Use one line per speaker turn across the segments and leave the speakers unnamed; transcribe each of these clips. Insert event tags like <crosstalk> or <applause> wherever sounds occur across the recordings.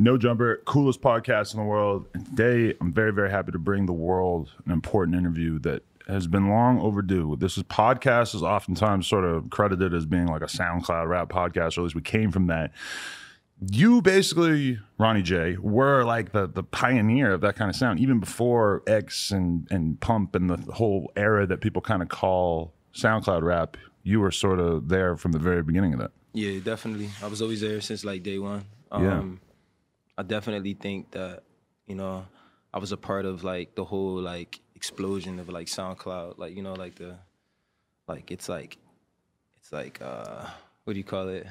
No Jumper, coolest podcast in the world. And today, I'm very, very happy to bring the world an important interview that has been long overdue. This is podcast is oftentimes sort of credited as being like a SoundCloud rap podcast, or at least we came from that. You basically, Ronny J, were like the the pioneer of that kind of sound, even before X and and Pump and the whole era that people kind of call SoundCloud rap. You were sort of there from the very beginning of that.
Yeah, definitely. I was always there since like day one. Um,
Yeah.
I definitely think that you know I was a part of like the whole like explosion of like SoundCloud, like you know like the like it's like it's like uh what do you call it?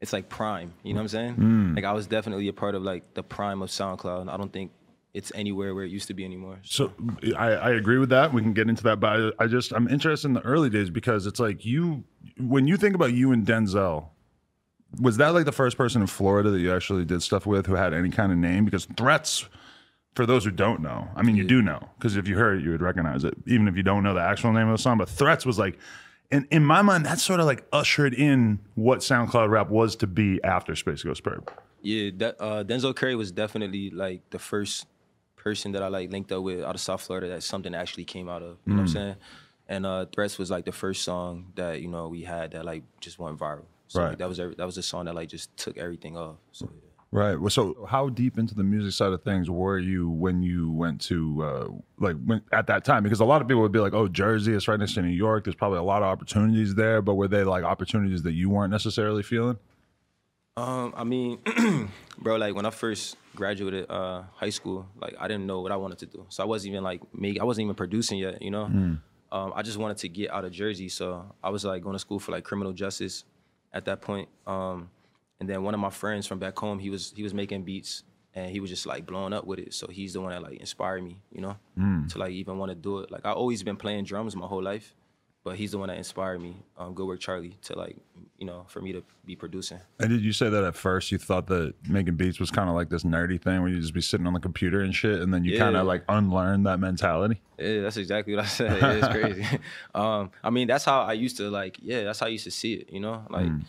It's like prime. You know what I'm saying? Like I was definitely a part of like the prime of SoundCloud. I don't think it's anywhere where it used to be anymore.
So I, I agree with that. We can get into that, but I, I just I'm interested in the early days because it's like you when you think about you and Denzel, was that like the first person in Florida that you actually did stuff with who had any kind of name? Because threats, for those who don't know, I mean you do know because if you heard it, you would recognize it, even if you don't know the actual name of the song. But threats was like. In, in my mind, that sort of like ushered in what SoundCloud rap was to be after Space Ghost Perp.
Yeah, that, uh, Denzel Curry was definitely like the first person that I like linked up with out of South Florida that something actually came out of. You know what I'm saying? And uh, Threats was like the first song that you know we had that like just went viral. So
Right.
like, that was every, that was a song that like just took everything off. So yeah.
Right. Well, so how deep into the music side of things were you when you went to uh, like when, at that time? Because a lot of people would be like, "Oh, Jersey, it's right next to New York. There's probably a lot of opportunities there." But were they like opportunities that you weren't necessarily feeling?
Um, I mean, <clears throat> bro, like when I first graduated uh, high school, like I didn't know what I wanted to do. So I wasn't even like make I wasn't even producing yet, you know. Um, I just wanted to get out of Jersey, so I was like going to school for like criminal justice at that point. Um, and then one of my friends from back home, he was he was making beats and he was just like blowing up with it. So he's the one that like inspired me, you know, to like even want to do it. Like I always been playing drums my whole life, but he's the one that inspired me, um, Good Work Charlie, to like you know for me to be producing.
And did you say that at first you thought that making beats was kind of like this nerdy thing where you just be sitting on the computer and shit, and then you kind of like unlearn that mentality?
Yeah, that's exactly what I said. <laughs> Yeah, it's crazy. <laughs> um, I mean, that's how I used to like. Yeah, that's how I used to see it. You know, like
Mm.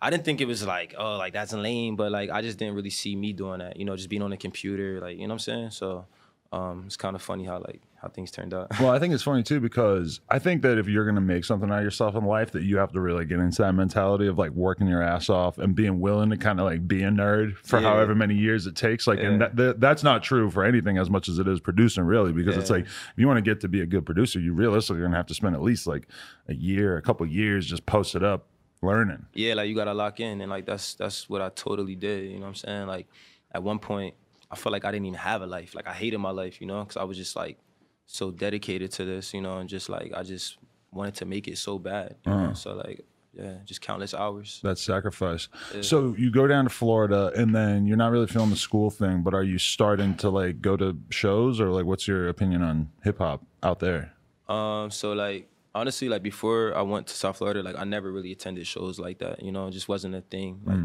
I didn't think it was like, oh, like that's lame, but like I just didn't really see me doing that. You know, just being on the computer, like you know what I'm saying. So um, it's kind of funny how like how things turned out.
Well, I think it's <laughs> funny too because I think that if you're going to make something out of yourself in life, that you have to really get into that mentality of like working your ass off and being willing to kind of like be a nerd for
Yeah.
however many years it takes. Like, and that, that, that's not true for anything as much as it is producing, really, because it's like if you want to get to be a good producer, you realistically going to have to spend at least like a year, a couple years just posted up learning.
yeah, like you gotta lock in, and like that's that's what I totally did. You know what I'm saying? Like at one point, I felt like I didn't even have a life. Like I hated my life, you know, because I was just like so dedicated to this, you know, and just like I just wanted to make it so bad. You know? So like, yeah, just countless hours.
That sacrifice. So you go down to Florida, and then you're not really feeling the school thing, but are you starting to like go to shows, or like what's your opinion on hip hop out there?
Um, so like honestly, like before I went to South Florida, like I never really attended shows like that. You know, it just wasn't a thing. Like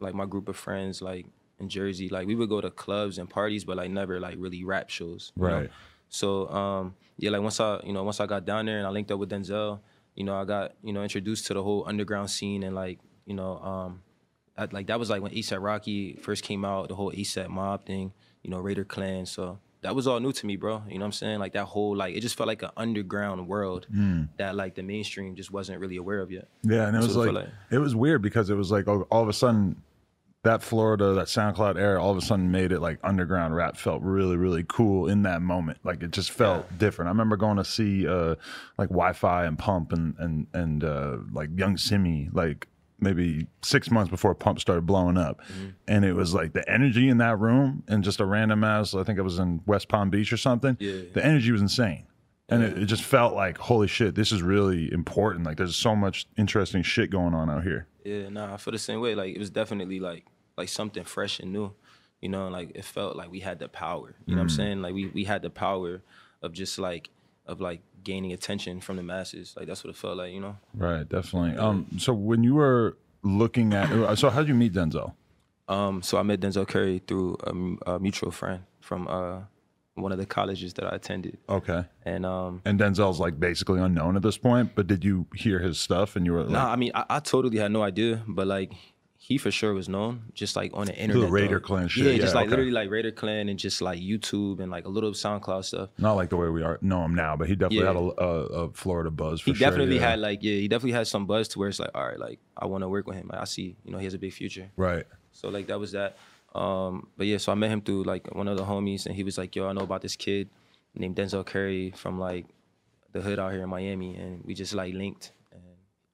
like my group of friends, like in Jersey, like we would go to clubs and parties, but like never like really rap shows. you know?
Right.
So um, yeah, like once I you know once I got down there and I linked up with Denzel, you know I got you know introduced to the whole underground scene and like you know um, I, like that was like when ASAP Rocky first came out, the whole ASAP mob thing, you know Raider Clan. So that was all new to me, bro. You know what I'm saying? Like that whole like it just felt like an underground world that like the mainstream just wasn't really aware of yet.
Yeah, and it was
what
like,
it
it was weird because it was like all, all of a sudden that Florida, that SoundCloud era, all of a sudden made it like underground rap felt really, really cool in that moment. Like it just felt different. I remember going to see uh, like Wi-Fi and Pump and and and uh, like Yung Simmie, like maybe six months before Pump started blowing up, and it was like the energy in that room and just a random ass. I think it was in West Palm Beach or something.
Yeah.
The energy was insane. And it, it just felt like, holy shit, this is really important. Like, there's so much interesting shit going on out here.
Yeah, nah, I feel the same way. Like it was definitely like like something fresh and new. You know, like it felt like we had the power. You know what I'm saying? Like we we had the power of just like of like gaining attention from the masses. Like that's what it felt like, you know?
Right, definitely. Um, so when you were looking at, so how did you meet Denzel?
Um, so I met Denzel Curry through a, a mutual friend from uh one of the colleges that I attended.
Okay.
And um
And Denzel's like basically unknown at this point, but did you hear his stuff and you were like,
Nah, I mean, I, I totally had no idea, but like he for sure was known, just like on the internet.
The Raider
though.
Clan shit,
Yeah,
yeah,
just like
okay.
literally like Raider Clan and just like YouTube and like a little SoundCloud stuff.
not like the way we are know him now, but he definitely
Yeah.
had a, a, a Florida buzz for sure.
He
sure.
definitely
yeah.
had like yeah, he definitely had some buzz to where it's like, all right, like I want to work with him. Like I see, you know, he has a big future.
Right.
So like that was that. Um, but yeah, so I met him through like one of the homies, and he was like, "Yo, I know about this kid named Denzel Curry from like the hood out here in Miami," and we just like linked.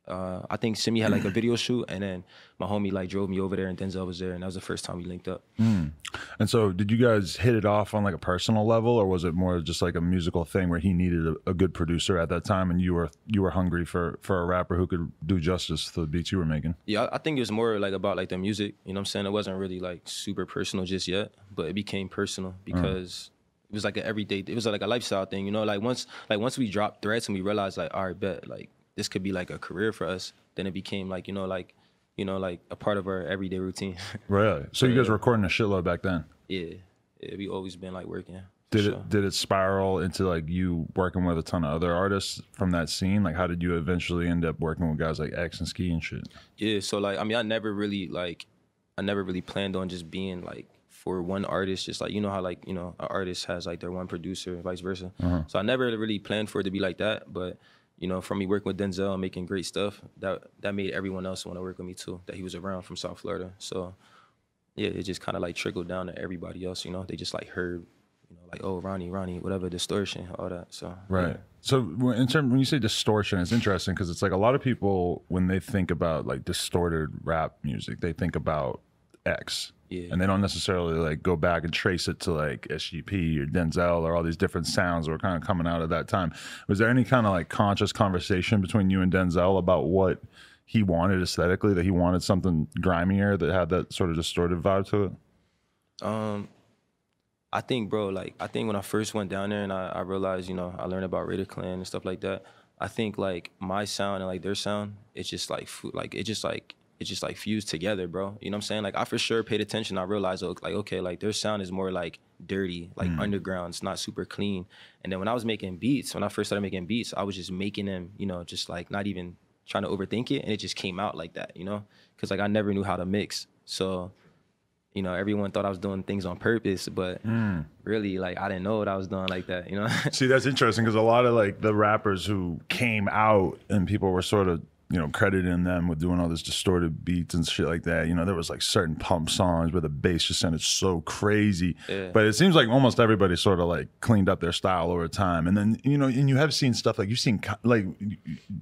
Uh, I think Simmie had like a video shoot, and then my homie like drove me over there, and Denzel was there, and that was the first time we linked up.
And so, did you guys hit it off on like a personal level, or was it more just like a musical thing where he needed a, a good producer at that time, and you were you were hungry for for a rapper who could do justice to the beats you were making?
Yeah, I I think it was more like about like the music. You know what I'm saying? It wasn't really like super personal just yet, but it became personal because it was like an everyday. It was like a lifestyle thing. You know, like once like once we dropped threats and we realized like, all right, bet like this could be like a career for us. Then it became like you know like you know like a part of our everyday routine. <laughs>
Really? So you guys were recording a shitload back then.
yeah, yeah, we always been like working.
Did
for
it did it spiral into like you working with a ton of other artists from that scene? Like, how did you eventually end up working with guys like X and Ski and shit?
Yeah, so like I mean I never really like I never really planned on just being like for one artist, just like you know how like, you know, an artist has like their one producer, vice versa. Uh-huh. So I never really planned for it to be like that. But, you know, from me working with Denzel and making great stuff, that that made everyone else want to work with me too, that he was around from South Florida. So yeah, it just kinda like trickled down to everybody else, you know. They just like heard, you know, like, oh Ronny, Ronny, whatever, distortion, all that. So
Right.
yeah.
So in terms when you say distortion, it's interesting because it's like a lot of people when they think about like distorted rap music, they think about X.
Yeah.
And they don't necessarily like go back and trace it to like SGP or Denzel or all these different sounds that were kind of coming out at that time. Was there any kind of like conscious conversation between you and Denzel about what he wanted aesthetically, that he wanted something grimier that had that sort of distorted vibe to it?
Um, I think, bro, like I think when I first went down there and I, I realized, you know, I learned about Raider Clan and stuff like that. I think like my sound and like their sound, it's just like fu- like it just like it just like fused together, bro. You know what I'm saying? Like I for sure paid attention. I realized oh, like okay, like their sound is more like dirty, like mm. underground. It's not super clean. And then when I was making beats, when I first started making beats, I was just making them, you know, just like not even trying to overthink it, and it just came out like that, you know, because like I never knew how to mix, so you know, everyone thought I was doing things on purpose, but mm. really, like, I didn't know what I was doing like that, you know? <laughs>
See, that's interesting because a lot of like the rappers who came out and people were sort of, you know, crediting them with doing all this distorted beats and shit like that. You know, there was like certain pump songs where the bass just sounded so crazy.
Yeah.
But it seems like almost everybody sort of like cleaned up their style over time. And then, you know, and you have seen stuff like you've seen, like,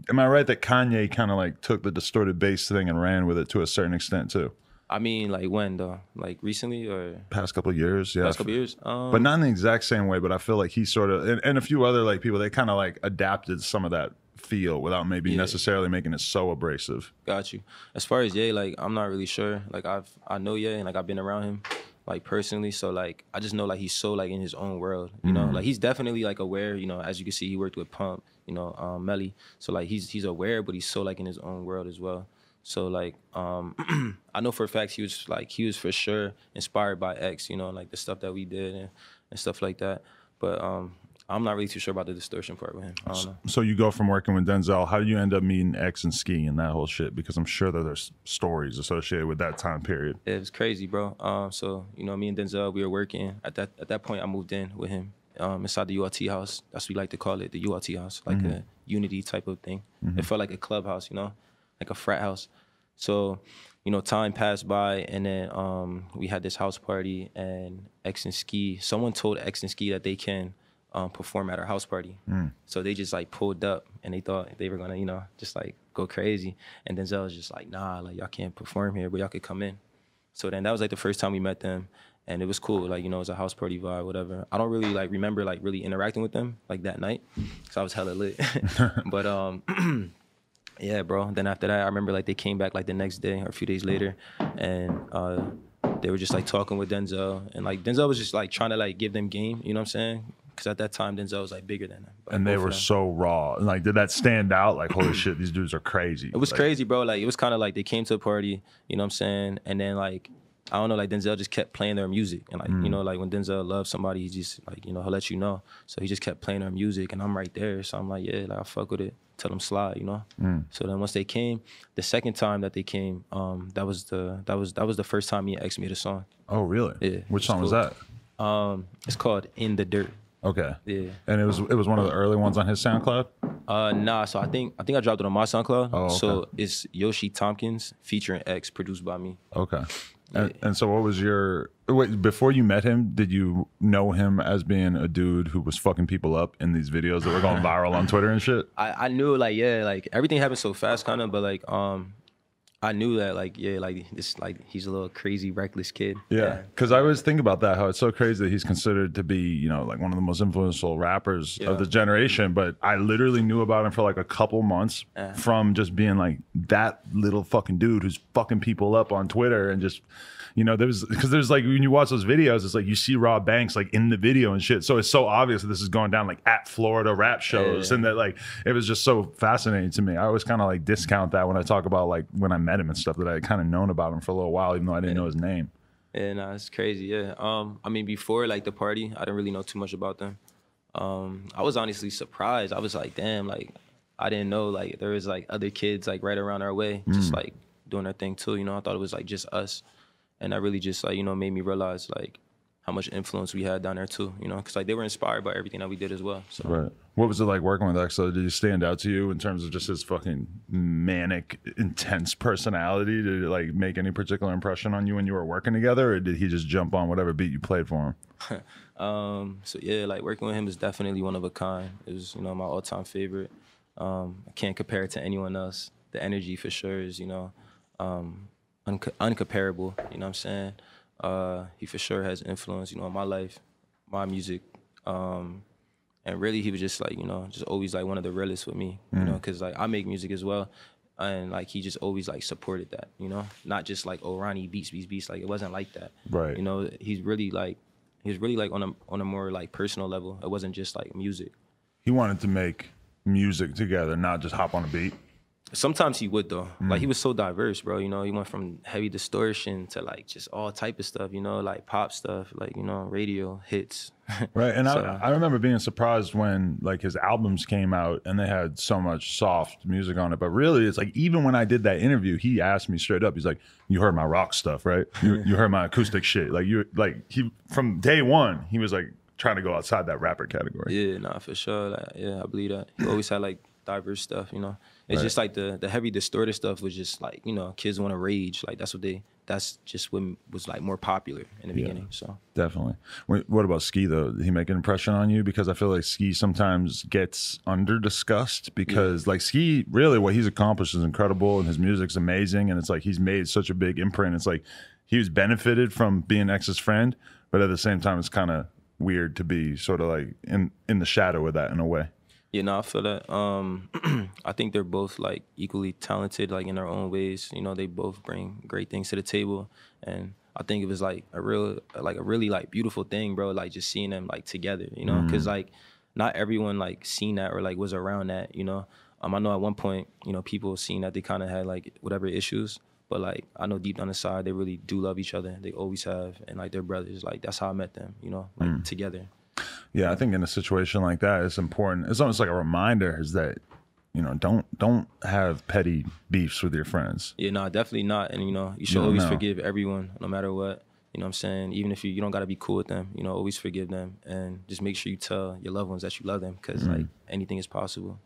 am I right that Kanye kind of like took the distorted bass thing and ran with it to a certain extent too?
I mean, like, when, though? Like, recently or
Past couple years, yeah.
past couple years? Um,
but not in the exact same way. But I feel like he sort of and, and a few other like people they kind of like adapted some of that feel without maybe
Yeah.
necessarily making it so abrasive.
Got you. As far as Ye, like, I'm not really sure. Like, I've, I know Ye and, like, I've been around him, like, personally. So, like, I just know, like, he's so, like, in his own world, you know? Like, he's definitely, like, aware, you know, as you can see, he worked with Pump, you know, um, Melly. So, like, he's, he's aware, but he's so, like, in his own world as well. So like um <clears throat> I know for a fact he was like he was for sure inspired by X, you know, like the stuff that we did and, and stuff like that. But um I'm not really too sure about the distortion part with him. I don't know.
So you go from working with Denzel. How do you end up meeting X and Ski and that whole shit? Because I'm sure that there's stories associated with that time period.
It was crazy, bro. Um, so you know, me and Denzel, we were working at that. At that point, I moved in with him um, inside the ULT house. That's what we like to call it, the ULT house, like a unity type of thing. It felt like a clubhouse, you know, like a frat house. So you know, time passed by, and then um, we had this house party, and X and Ski. Someone told X and Ski that they can um, perform at our house party, so they just like pulled up, and they thought they were gonna, you know, just like go crazy. And Denzel was just like, "Nah, like y'all can't perform here, but y'all could come in." So then that was like the first time we met them, and it was cool. Like you know, it was a house party vibe, whatever. I don't really like remember like really interacting with them like that night, Cause I was hella lit. <laughs> but um, <clears throat> yeah, bro. Then after that, I remember like they came back like the next day or a few days later, and uh, they were just like talking with Denzel, and like Denzel was just like trying to like give them game. You know what I'm saying? Because at that time Denzel was like bigger than them. Like,
And they were so raw. And like, did that stand out? Like, holy <clears throat> shit, these dudes are crazy.
It was
Like,
crazy, bro. Like it was kind of like they came to a party, you know what I'm saying? And then like I don't know, like Denzel just kept playing their music, and like you know, like when Denzel loves somebody, he just like you know he'll let you know. So he just kept playing their music, and I'm right there, so I'm like, yeah, like I fuck with it. Tell them slide, you know. So then once they came, the second time that they came, um, that was the that was that was the first time he asked me a song.
Oh, really?
Yeah,
Which song was
cool.
that?
Um, it's called In the Dirt.
Okay.
Yeah.
And it was it was one of the early ones on his SoundCloud.
Uh, nah. So I think I think I dropped it on my SoundCloud.
Oh, okay.
So it's Yoshi Thompkins featuring X, produced by me.
Okay. And, and so, what was your wait before you met him? Did you know him as being a dude who was fucking people up in these videos that were going viral on Twitter and shit? <laughs>
I, I knew like yeah like everything happened so fast kind of but like um I knew that like yeah like this like he's a little crazy reckless kid
Yeah, because I always think about that. How it's so crazy that he's considered to be, you know, like one of the most influential rappers
Yeah.
of the generation. But I literally knew about him for like a couple months uh-huh. from just being like that little fucking dude who's fucking people up on Twitter and just, you know, there was because there's like when you watch those videos, it's like you see Rob Banks like in the video and shit. So it's so obvious that this is going down like at Florida rap shows,
Yeah.
and that like it was just so fascinating to me. I always kind of like discount that when I talk about like when I met him and stuff that I had kind of known about him for a little while, even though I didn't know his name.
yeah nah, it's crazy yeah um I mean before like the party I didn't really know too much about them um I was honestly surprised I was like damn like I didn't know like there was like other kids like right around our way just like doing their thing too you know I thought it was like just us and that really just like you know made me realize like how much influence we had down there too you know because like they were inspired by everything that we did as well so
Right. What was it like working with EXO? Did he stand out to you in terms of just his fucking manic, intense personality? Did it like make any particular impression on you when you were working together, or did he just jump on whatever beat you played for him? <laughs>
Um, so yeah, like working with him is definitely one of a kind. It was, you know, my all-time favorite. Um, I can't compare it to anyone else. The energy for sure is, you know, um, unco- uncomparable. You know what I'm saying? Uh, he for sure has influence, you know, in my life, my music. Um, and really, he was just like, you know, just always like one of the realest with me, you know, because like I make music as well. And like he just always like supported that, you know, not just like oh Ronny beats beats beats like it wasn't like that,
Right.
You know, he's really like he was really like on a on a more like personal level. It wasn't just like music.
He wanted to make music together, not just hop on a beat.
Sometimes he would though. Like
Mm.
he was so diverse, bro. You know, he went from heavy distortion to like just all type of stuff. You know, like pop stuff, like you know, radio hits. <laughs>
Right. And <laughs>
So-
I, I remember being surprised when like his albums came out and they had so much soft music on it. But really, it's like even when I did that interview, he asked me straight up, he's like, You heard my rock stuff, right? You, <laughs> you heard my acoustic shit. Like you like he from day one, he was like trying to go outside that rapper category.
Yeah, nah, for sure. Like, yeah, I believe that. He always had like diverse stuff, you know. It's
Right.
just like the the heavy distorted stuff was just like, you know, kids want to rage. Like that's what they that's just what was like more popular in the beginning. So
Definitely. What about Ski though? Did he make an impression on you? Because I feel like Ski sometimes gets under discussed because like Ski really what he's accomplished is incredible and his music's amazing and it's like he's made such a big imprint. It's like he was benefited from being X's friend, but at the same time it's kind of weird to be sort of like in in the shadow of that in a way.
Yeah, no, I feel that. Um, <clears throat> I think they're both like equally talented, like in their own ways. You know, they both bring great things to the table, and I think it was like a real, like a really like beautiful thing, bro. Like just seeing them like together, you know, because like not everyone like seen that or like was around that, you know. Um, I know at one point, you know, people seen that they kind of had like whatever issues, but like I know deep down inside they really do love each other. They always have, and like they're brothers. Like that's how I met them, you know, like together.
Yeah, I think in a situation like that, it's important. It's almost like a reminder is that you know don't don't have petty beefs with your friends.
Yeah, no, definitely not. And you know, you should
No,
always
no.
forgive everyone, no matter what. You know what I'm saying? Even if you, you don't gotta be cool with them, you know, always forgive them and just make sure you tell your loved ones that you love them because
Mm.
like anything is possible.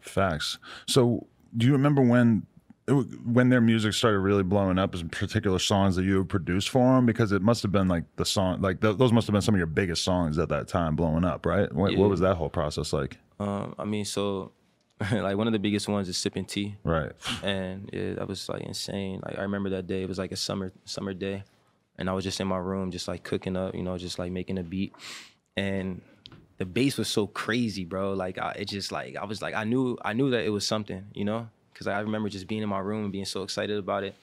Facts. So, do you remember when when their music started really blowing up, is particular songs that you would produce for them? Because it must have been like the song, like th- those must have been some of your biggest songs at that time blowing up, right? What,
Yeah.
what was that whole process like?
Um, I mean, so <laughs> like one of the biggest ones is sipping tea.
Right.
and yeah, that was like insane. Like I remember that day. It was like a summer summer day, and I was just in my room, just like cooking up, you know, just like making a beat, and the bass was so crazy, bro. Like I, it just like I was like I knew I knew that it was something, you know, because I remember just being in my room and being so excited about it.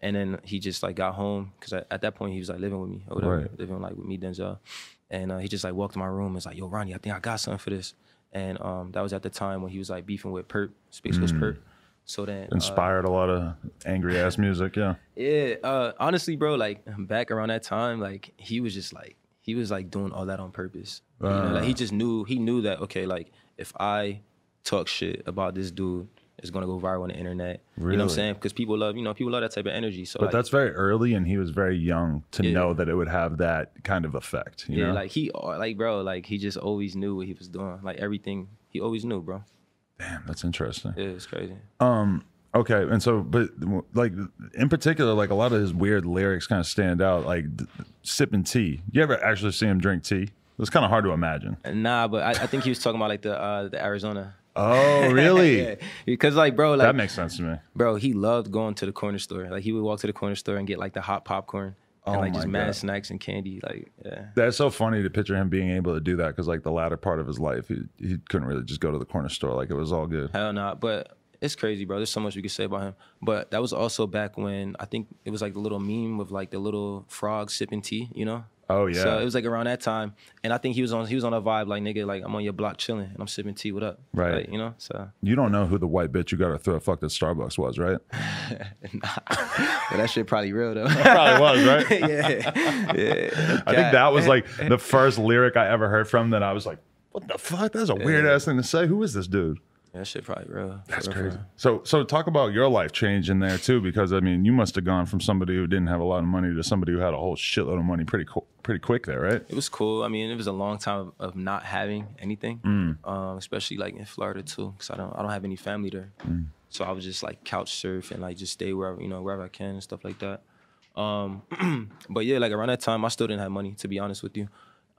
And then he just like got home because at that point he was like living with me or whatever,
Right.
living like with me Denzel, and uh, he just like walked in my room and was like, "Yo, Ronny, I think I got something for this." And um, that was at the time when he was like beefing with Perp, Space Ghost Perp. So then uh,
Inspired a lot of angry ass music. Yeah.
yeah, uh, honestly, bro, like back around that time, like he was just like he was like doing all that on purpose. You know, like he just knew he knew that okay, like if I talk shit about this dude, it's gonna go viral on the internet. You know what I'm saying? Because people love, you know, people love that type of energy. So
But
like,
that's very early, and he was very young to
Yeah.
know that it would have that kind of effect. You
yeah,
know?
like he uh, like bro, like he just always knew what he was doing. Like everything, he always knew, bro.
Damn, that's interesting.
Yeah, it's crazy.
Um. Okay, and so, but like in particular, like a lot of his weird lyrics kind of stand out. Like sipping tea. You ever actually see him drink tea? It's kind of hard to imagine.
Nah, but I, I think he was talking about like the uh, the Arizona.
Oh, <laughs> really?
yeah, because like bro, like
that makes sense to me.
Bro, he loved going to the corner store. Like he would walk to the corner store and get like the hot popcorn and
Oh
like
my
just mad
God.
snacks and candy. Like yeah.
That's so funny to picture him being able to do that because, like, the latter part of his life, he, he couldn't really just go to the corner store. Like, it was all good.
Hell nah. But it's crazy, bro. There's so much we could say about him. But that was also back when I think it was like the little meme with like the little frog sipping tea, you know?
Oh, yeah.
So it was like around that time. And I think he was on he was on a vibe like nigga, like I'm on your block chilling and I'm sipping tea, what up?
Right.
Like, you know? So
You don't know who the white bitch you got to throw a fuck at Starbucks was, right? <laughs>
but that shit probably real though.
Probably was, right? <laughs>
yeah. Yeah.
I think that was like the first lyric I ever heard from that I was like, what the fuck? That's a weird ass thing to say. Who is this dude?
That shit probably real.
That's
real,
crazy.
real.
So, so talk about your life change in there too, because I mean, you must have gone from somebody who didn't have a lot of money to somebody who had a whole shitload of money pretty, co- pretty quick there, right?
It was cool. I mean, it was a long time of, of not having anything,
Mm.
um, especially like in Florida too, because I don't I don't have any family there.
Mm.
So I was just like couch surf and like just stay wherever you know wherever I can and stuff like that. Um, <clears throat> but yeah, like around that time, I still didn't have money to be honest with you.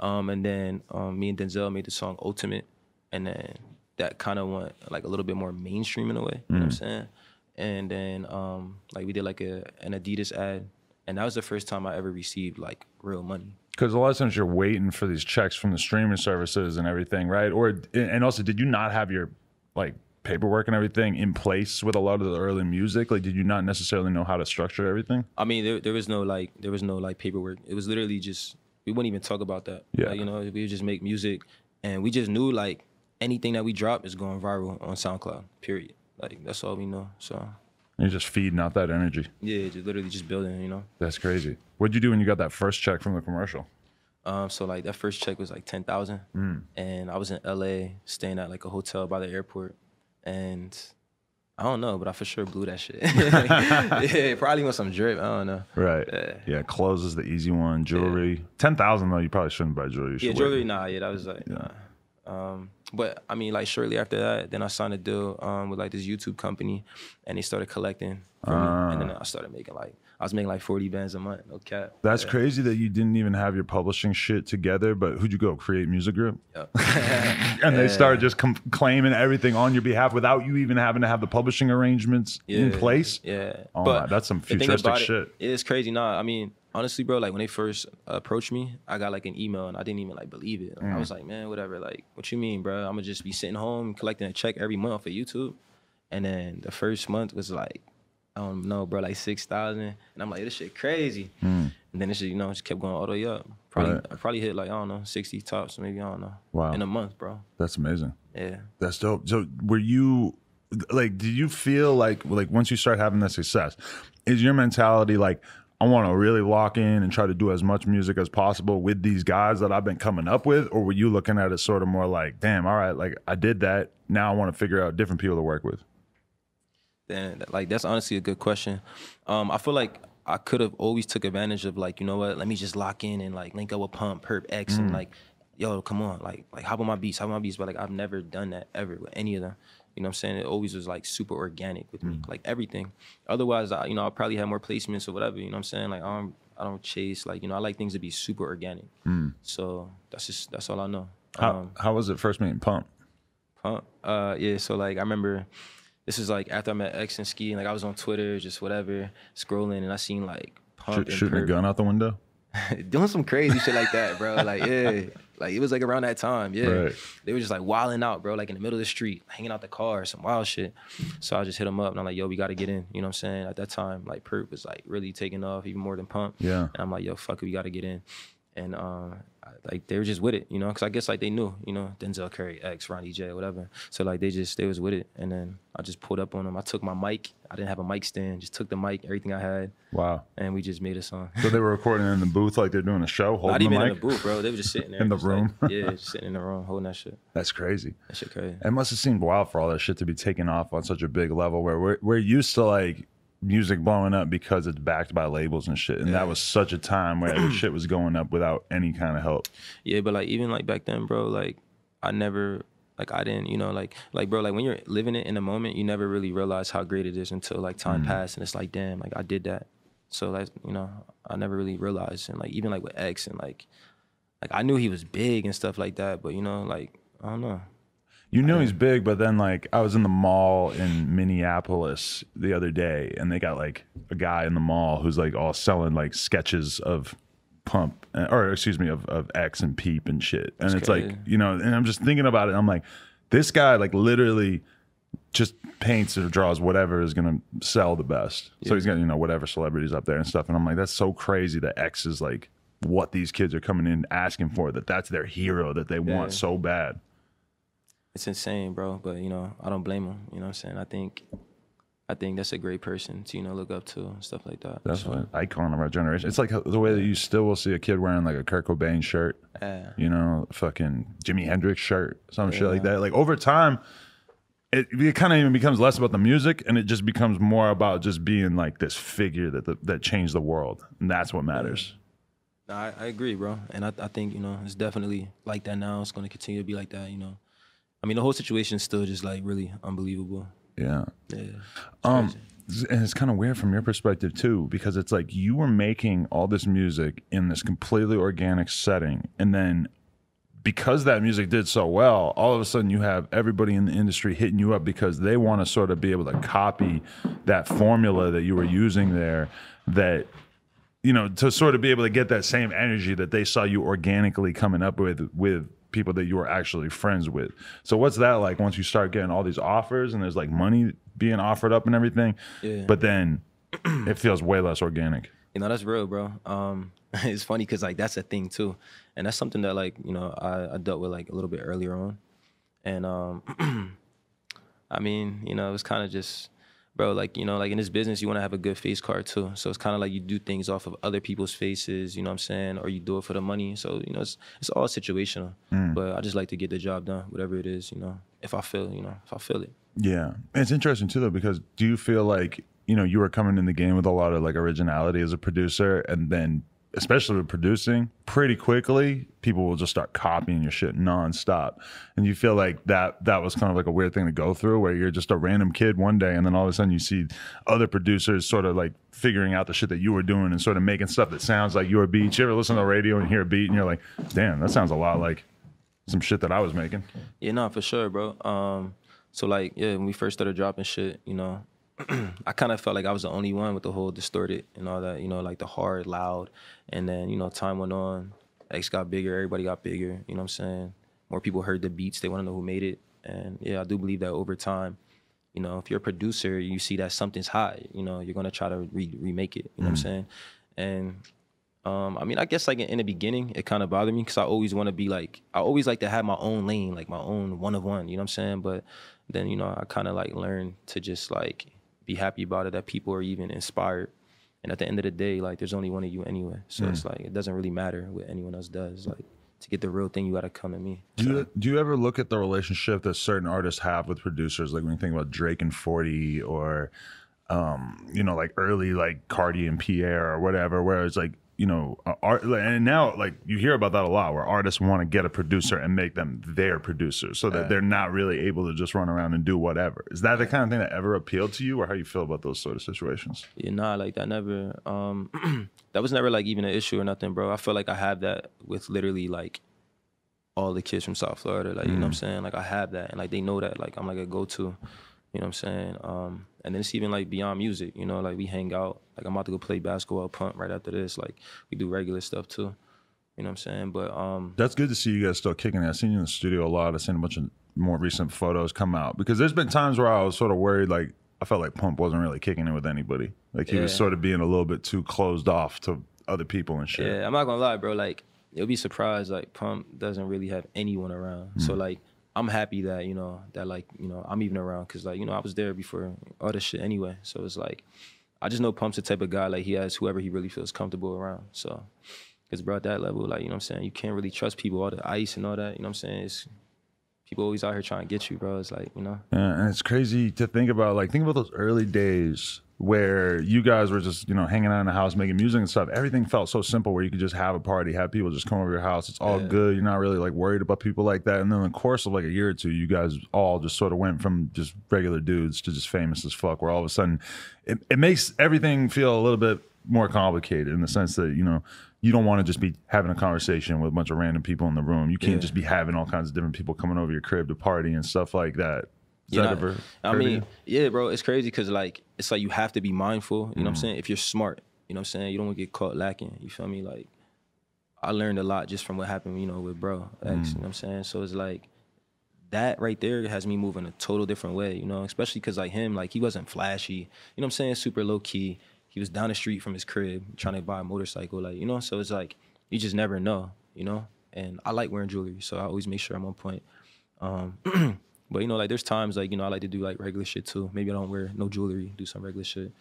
Um, and then um, me and Denzel made the song Ultimate, and then that kind of went like a little bit more mainstream in a way. You know what I'm saying? And then um, like we did like a an Adidas ad, and that was the first time I ever received like real money.
Because a lot of times you're waiting for these checks from the streaming services and everything, right? Or and also, did you not have your like paperwork and everything in place with a lot of the early music? Like, did you not necessarily know how to structure everything?
I mean, there, there was no like, there was no like paperwork. It was literally just we wouldn't even talk about that.
Yeah.
Like, you know, we would just make music, and we just knew like anything that we drop is going viral on SoundCloud. Period. Like that's all we know. So
You're just feeding out that energy.
yeah, just literally just building. You know.
That's crazy. What'd you do when you got that first check from the commercial?
Um, so like that first check was like ten thousand, and I was in LA staying at like a hotel by the airport, and I don't know, but I for sure blew that shit. <laughs> yeah, probably with some drip. I don't know.
Right.
Yeah.
Yeah. Clothes is the easy one. Jewelry. Ten thousand though. You probably shouldn't buy jewelry.
Yeah, jewelry,
wait.
nah, yeah, that was like, nah. Um, but I mean, like shortly after that, then I signed a deal um, with like this YouTube company, and they started collecting from me, and then I started making like I was making like forty bands a month, no cap.
That's crazy that you didn't even have your publishing shit together. But who'd you go create music group?
Yep. <laughs>
and they started just com- claiming everything on your behalf without you even having to have the publishing arrangements in place.
Yeah,
Oh, my- that's some futuristic
about it-
shit.
It's crazy. Nah, I mean, honestly, bro, like when they first approached me, I got like an email and I didn't even like believe it.
Mm.
I was like, man, whatever. Like, what you mean, bro? I'm gonna just be sitting home collecting a check every month for YouTube, and then the first month was like, I don't know, bro, like six thousand, and I'm like, this shit crazy. And then this shit, you know, just kept going all the way up. Probably,
Mm. Right.
I probably hit like I don't know, sixty tops, maybe I don't know.
Wow.
In a month, bro.
That's amazing.
Yeah.
That's dope. So were you like did you feel like like once you start having that success, is your mentality like I want to really lock in and try to do as much music as possible with these guys that I've been coming up with? Or were you looking at it sort of more like, damn, all right, like I did that. Now I want to figure out different people to work with.
Then like that's honestly a good question. Um, I feel like I could have always took advantage of like you know what, let me just lock in and like link up with Pump, Perp X, and like, yo, come on, like like hop on my beats, hop on my beats. But like I've never done that ever with any of them. You know what I'm saying? It always was like super organic with me, like everything. Otherwise, I, you know, I probably have more placements or whatever. You know what I'm saying? Like I don't, I don't chase. Like you know, I like things to be super organic. So that's just that's all I know.
How,
Um,
how was it first meeting Pump?
Pump. Uh, yeah. So like, I remember this is like after I met X and Ski, and like I was on Twitter, just whatever, scrolling, and I seen like Pump and
shooting a gun out the window? <laughs>
doing some crazy shit like that, bro. Like yeah, <laughs> like it was like around that time. Yeah,
Right.
they were just like wilding out, bro. Like in the middle of the street, hanging out the car, some wild shit. So I just hit them up, and I'm like, yo, we got to get in. You know what I'm saying? At that time, like Perp was like really taking off, even more than Pump.
Yeah.
And I'm like, yo, fuck it, we got to get in. And uh, like they were just with it, you know, because I guess like they knew, you know, Denzel Curry, X, Ronny J, whatever. So like they just they was with it, and then I just pulled up on them. I took my mic. I didn't have a mic stand. Just took the mic, everything I had,
Wow.
and we just made a song.
So they were recording in the booth like they're doing a show, holding
Not
the
even
mic?
in the booth, bro. They were just sitting there
In the
just, like,
room? <laughs>
yeah, just sitting in the room, holding that shit.
That's crazy.
That shit crazy.
It must have seemed wild for all that shit to be taken off on such a big level where we're, we're used to like music blowing up because it's backed by labels and shit. And that was such a time where the <clears throat> shit was going up without any kind of help.
Yeah, but like even like back then, bro, like I never like I didn't, you know, like like bro, like when you're living it in the moment, you never really realize how great it is until like time mm-hmm. passed and it's like, damn, like I did that. So like, you know, I never really realized and like even like with X and like like I knew he was big and stuff like that, but you know, like I don't know.
You know he's big, but then like I was in the mall in Minneapolis the other day, and they got like a guy in the mall who's like all selling like sketches of Pump, uh, or excuse me, of, of X and Peep and shit. And it's like you know, and I'm just thinking about it. I'm like, this guy like literally just paints or draws whatever is gonna sell the best. So he's got you know whatever celebrities up there and stuff. And I'm like, that's so crazy that X is like what these kids are coming in asking for. That that's their hero that they want so bad.
It's insane, bro. But you know, I don't blame him. You know what I'm saying? I think I think that's a great person to, you know, look up to and stuff like that.
That's
So,
an icon of our generation. It's like uh, the way that you still will see a kid wearing like a Kurt Cobain shirt,
yeah.
you know, fucking Jimi Hendrix shirt, some shit like that. Like over time, it, it kind of even becomes less about the music and it just becomes more about just being like this figure that that, that changed the world, and that's what matters.
No, I, I agree, bro. And I, I think, you know, it's definitely like that now. It's going to continue to be like that, you know. I mean, the whole situation is still just like really unbelievable.
Yeah.
Yeah.
Um, and it's kind of weird from your perspective too, because it's like you were making all this music in this completely organic setting, and then because that music did so well, all of a sudden you have everybody in the industry hitting you up because they want to sort of be able to copy that formula that you were using there. That you know to sort of be able to get that same energy that they saw you organically coming up with with people that you were actually friends with. So what's that like once you start getting all these offers and there's like money being offered up and everything,
Yeah.
but then it feels way less organic.
You know, that's real, bro. Um, <laughs> it's funny because like that's a thing too, and that's something that like you know I, I dealt with like a little bit earlier on, and um, <clears throat> I mean you know it was kind of just, bro, like you know like in this business you want to have a good face card too, so it's kind of like you do things off of other people's faces, you know what I'm saying, or you do it for the money. So you know it's it's all situational, mm. but I just like to get the job done, whatever it is, you know. If I feel, you know, if I feel it.
Yeah. It's interesting too though, because do you feel like, you know, you were coming in the game with a lot of like originality as a producer and then especially with producing, pretty quickly people will just start copying your shit nonstop. And you feel like that that was kind of like a weird thing to go through where you're just a random kid one day and then all of a sudden you see other producers sort of like figuring out the shit that you were doing and sort of making stuff that sounds like your beat. You ever listen to the radio and hear a beat and you're like, damn, that sounds a lot like some shit that I was making.
Yeah, no, for sure, bro. Um, so like, yeah, when we first started dropping shit, you know, <clears throat> I kind of felt like I was the only one with the whole distorted and all that, you know, like the hard, loud. And then, you know, time went on, X got bigger, everybody got bigger, you know what I'm saying? More people heard the beats, they want to know who made it. And yeah, I do believe that over time, you know, if you're a producer, you see that something's hot, you know, you're gonna try to re- remake it, you know what I'm saying? And um, I mean, I guess like in, in the beginning, it kind of bothered me because I always want to be like, I always like to have my own lane, like my own one of one. You know what I'm saying? But then you know, I kind of like learned to just like be happy about it that people are even inspired. And at the end of the day, like there's only one of you anyway, so it's like it doesn't really matter what anyone else does. Like to get the real thing, you gotta come to me.
Do you, do you ever look at the relationship that certain artists have with producers? Like when you think about Drake and 40 or, um, you know, like early like Carti and Pierre or whatever, where it's like, you know, uh, art, and now like you hear about that a lot, where artists want to get a producer and make them their producer, so that they're not really able to just run around and do whatever. Is that the kind of thing that ever appealed to you, or how you feel about those sort of situations?
Yeah, nah, like that never. Um, <clears throat> that was never like even an issue or nothing, bro. I feel like I have that with literally like all the kids from South Florida. Like you know what I'm saying? Like I have that, and like they know that. Like I'm like a go to. You know what I'm saying? Um, and then it's even like beyond music. You know, like we hang out. Like I'm about to go play basketball punt right after this. Like we do regular stuff too. You know what I'm saying? But um,
That's good to see you guys still kicking it. I've seen you in the studio a lot. I've seen a bunch of more recent photos come out because there's been times where I was sort of worried, like I felt like Pump wasn't really kicking it with anybody. Like he was sort of being a little bit too closed off to other people and shit.
Yeah, I'm not gonna lie, bro. Like you'll be surprised. Like Pump doesn't really have anyone around. So like I'm happy that you know that like you know I'm even around because like you know I was there before all this shit anyway. So it's like I just know Pump's the type of guy like he has whoever he really feels comfortable around. So it's bro at that level, like you know what I'm saying, you can't really trust people. All the ice and all that, you know what I'm saying. It's people always out here trying to get you, bro. It's like you know.
Yeah, and it's crazy to think about. Like, think about those early days where you guys were just, you know, hanging out in the house, making music and stuff. Everything felt so simple where you could just have a party, have people just come over your house. It's all good. You're not really like worried about people like that. And then in the course of like a year or two, you guys all just sort of went from just regular dudes to just famous as fuck. Where all of a sudden, it, it makes everything feel a little bit more complicated in the sense that you know you don't want to just be having a conversation with a bunch of random people in the room. You can't just be having all kinds of different people coming over your crib to party and stuff like that. Is
You
that
know,
ever
I mean, yeah, bro, it's crazy because like it's like you have to be mindful. You know
Mm-hmm.
what I'm saying? If you're smart, you know what I'm saying. You don't want to get caught lacking. You feel me? Like I learned a lot just from what happened, you know, with bro X.
Mm.
You know what I'm saying? So it's like that right there has me moving a total different way. You know, especially because like him, like he wasn't flashy. You know what I'm saying? Super low key. He was down the street from his crib trying to buy a motorcycle. Like you know, so it's like you just never know. You know, and I like wearing jewelry, so I always make sure I'm on point. Um, <clears throat> but you know, like there's times like you know I like to do like regular shit too. Maybe I don't wear no jewelry, do some regular shit.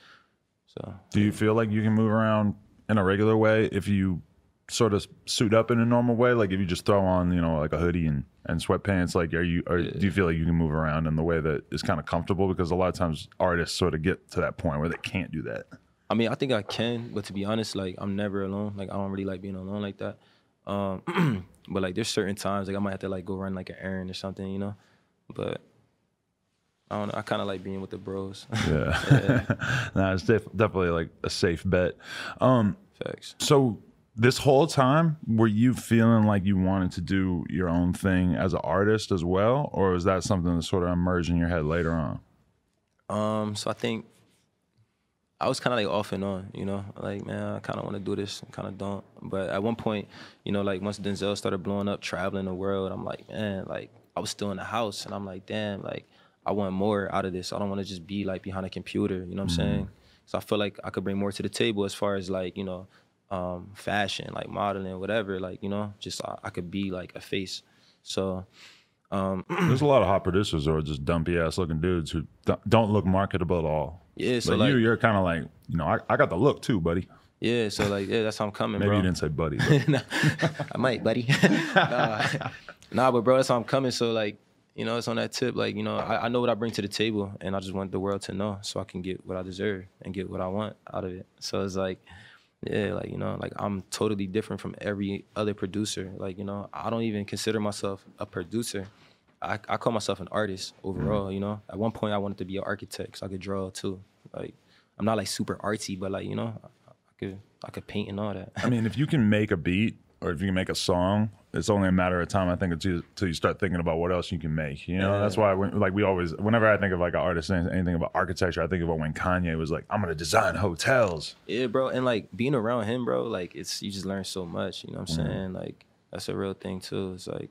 So
Do you feel like you can move around in a regular way if you sort of suit up in a normal way? Like if you just throw on, you know, like a hoodie and, and sweatpants, like are you or do you feel like you can move around in the way that is kind of comfortable? Because a lot of times artists sort of get to that point where they can't do that.
I mean, I think I can, but to be honest, like I'm never alone. Like I don't really like being alone like that. Um, <clears throat> but like there's certain times like I might have to like go run like an errand or something, you know. But I don't know. I kind of like being with the bros. <laughs>
Yeah. <laughs> nah, it's def- definitely like a safe bet. Um,
Facts.
So this whole time, were you feeling like you wanted to do your own thing as an artist as well, or was that something that sort of emerged in your head later on?
Um, so I think I was kind of like off and on, you know, like man, I kind of want to do this, and kind of don't. But at one point, you know, like once Denzel started blowing up, traveling the world, I'm like, man, like I was still in the house, and I'm like, damn, like I want more out of this. I don't want to just be like behind a computer, you know what I'm mm-hmm. saying? So I feel like I could bring more to the table as far as like you know, um, fashion, like modeling, whatever. Like you know, just I, I could be like a face. So um, <clears throat>
There's a lot of hot producers or just dumpy ass looking dudes who don't- don't look marketable at all.
yeah, so
but
like
you, you're kind of like, you know, I, I got the look too, buddy.
Yeah, so like yeah, that's how I'm coming,
Maybe
bro.
you didn't say buddy. <laughs>
Nah, I might, buddy. <laughs> nah. nah, but bro, that's how I'm coming. So like, you know, it's on that tip. Like, you know, I, I know what I bring to the table, and I just want the world to know, so I can get what I deserve and get what I want out of it. So it's like, yeah, like you know, like I'm totally different from every other producer. Like you know, I don't even consider myself a producer. I, I call myself an artist overall. Mm. You know, at one point I wanted to be an architect, so I could draw too. Like, I'm not like super artsy, but like you know, could I could paint and all that.
I mean, if you can make a beat or if you can make a song, it's only a matter of time, I think, until, until you start thinking about what else you can make. You know, that's why, when, like, we always, whenever I think of like an artist saying anything about architecture, I think about when Kanye was like, I'm going to design hotels.
Yeah, bro, and like being around him, bro, like it's you just learn so much. You know what I'm mm-hmm. saying? Like that's a real thing too. It's like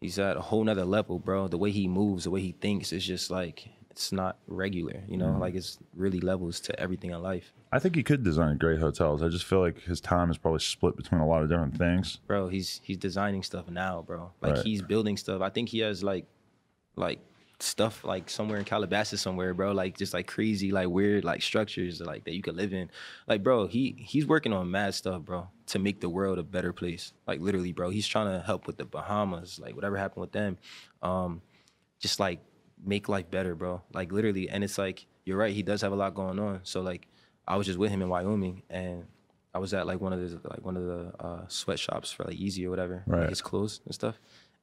he's at a whole nother level, bro. The way he moves, the way he thinks, is just like it's not regular. You know, like it's really levels to everything in life,
I think he could design great hotels. I just feel like his time is probably split between a lot of different things.
bro. He's he's designing stuff now, bro. Like
Right.
he's building stuff. I think he has like like stuff like somewhere in Calabasas somewhere, bro. Like just like crazy, like weird, like structures like that you could live in. Like, bro, he he's working on mad stuff, bro, to make the world a better place. Like literally, bro. He's trying to help with the Bahamas, like whatever happened with them. Um, just like make life better, bro. Like literally, and it's like you're right. He does have a lot going on. So like, I was just with him in Wyoming, and I was at like one of the like one of the uh, sweatshops for like Yeezy or whatever,
Right.
like his clothes and stuff.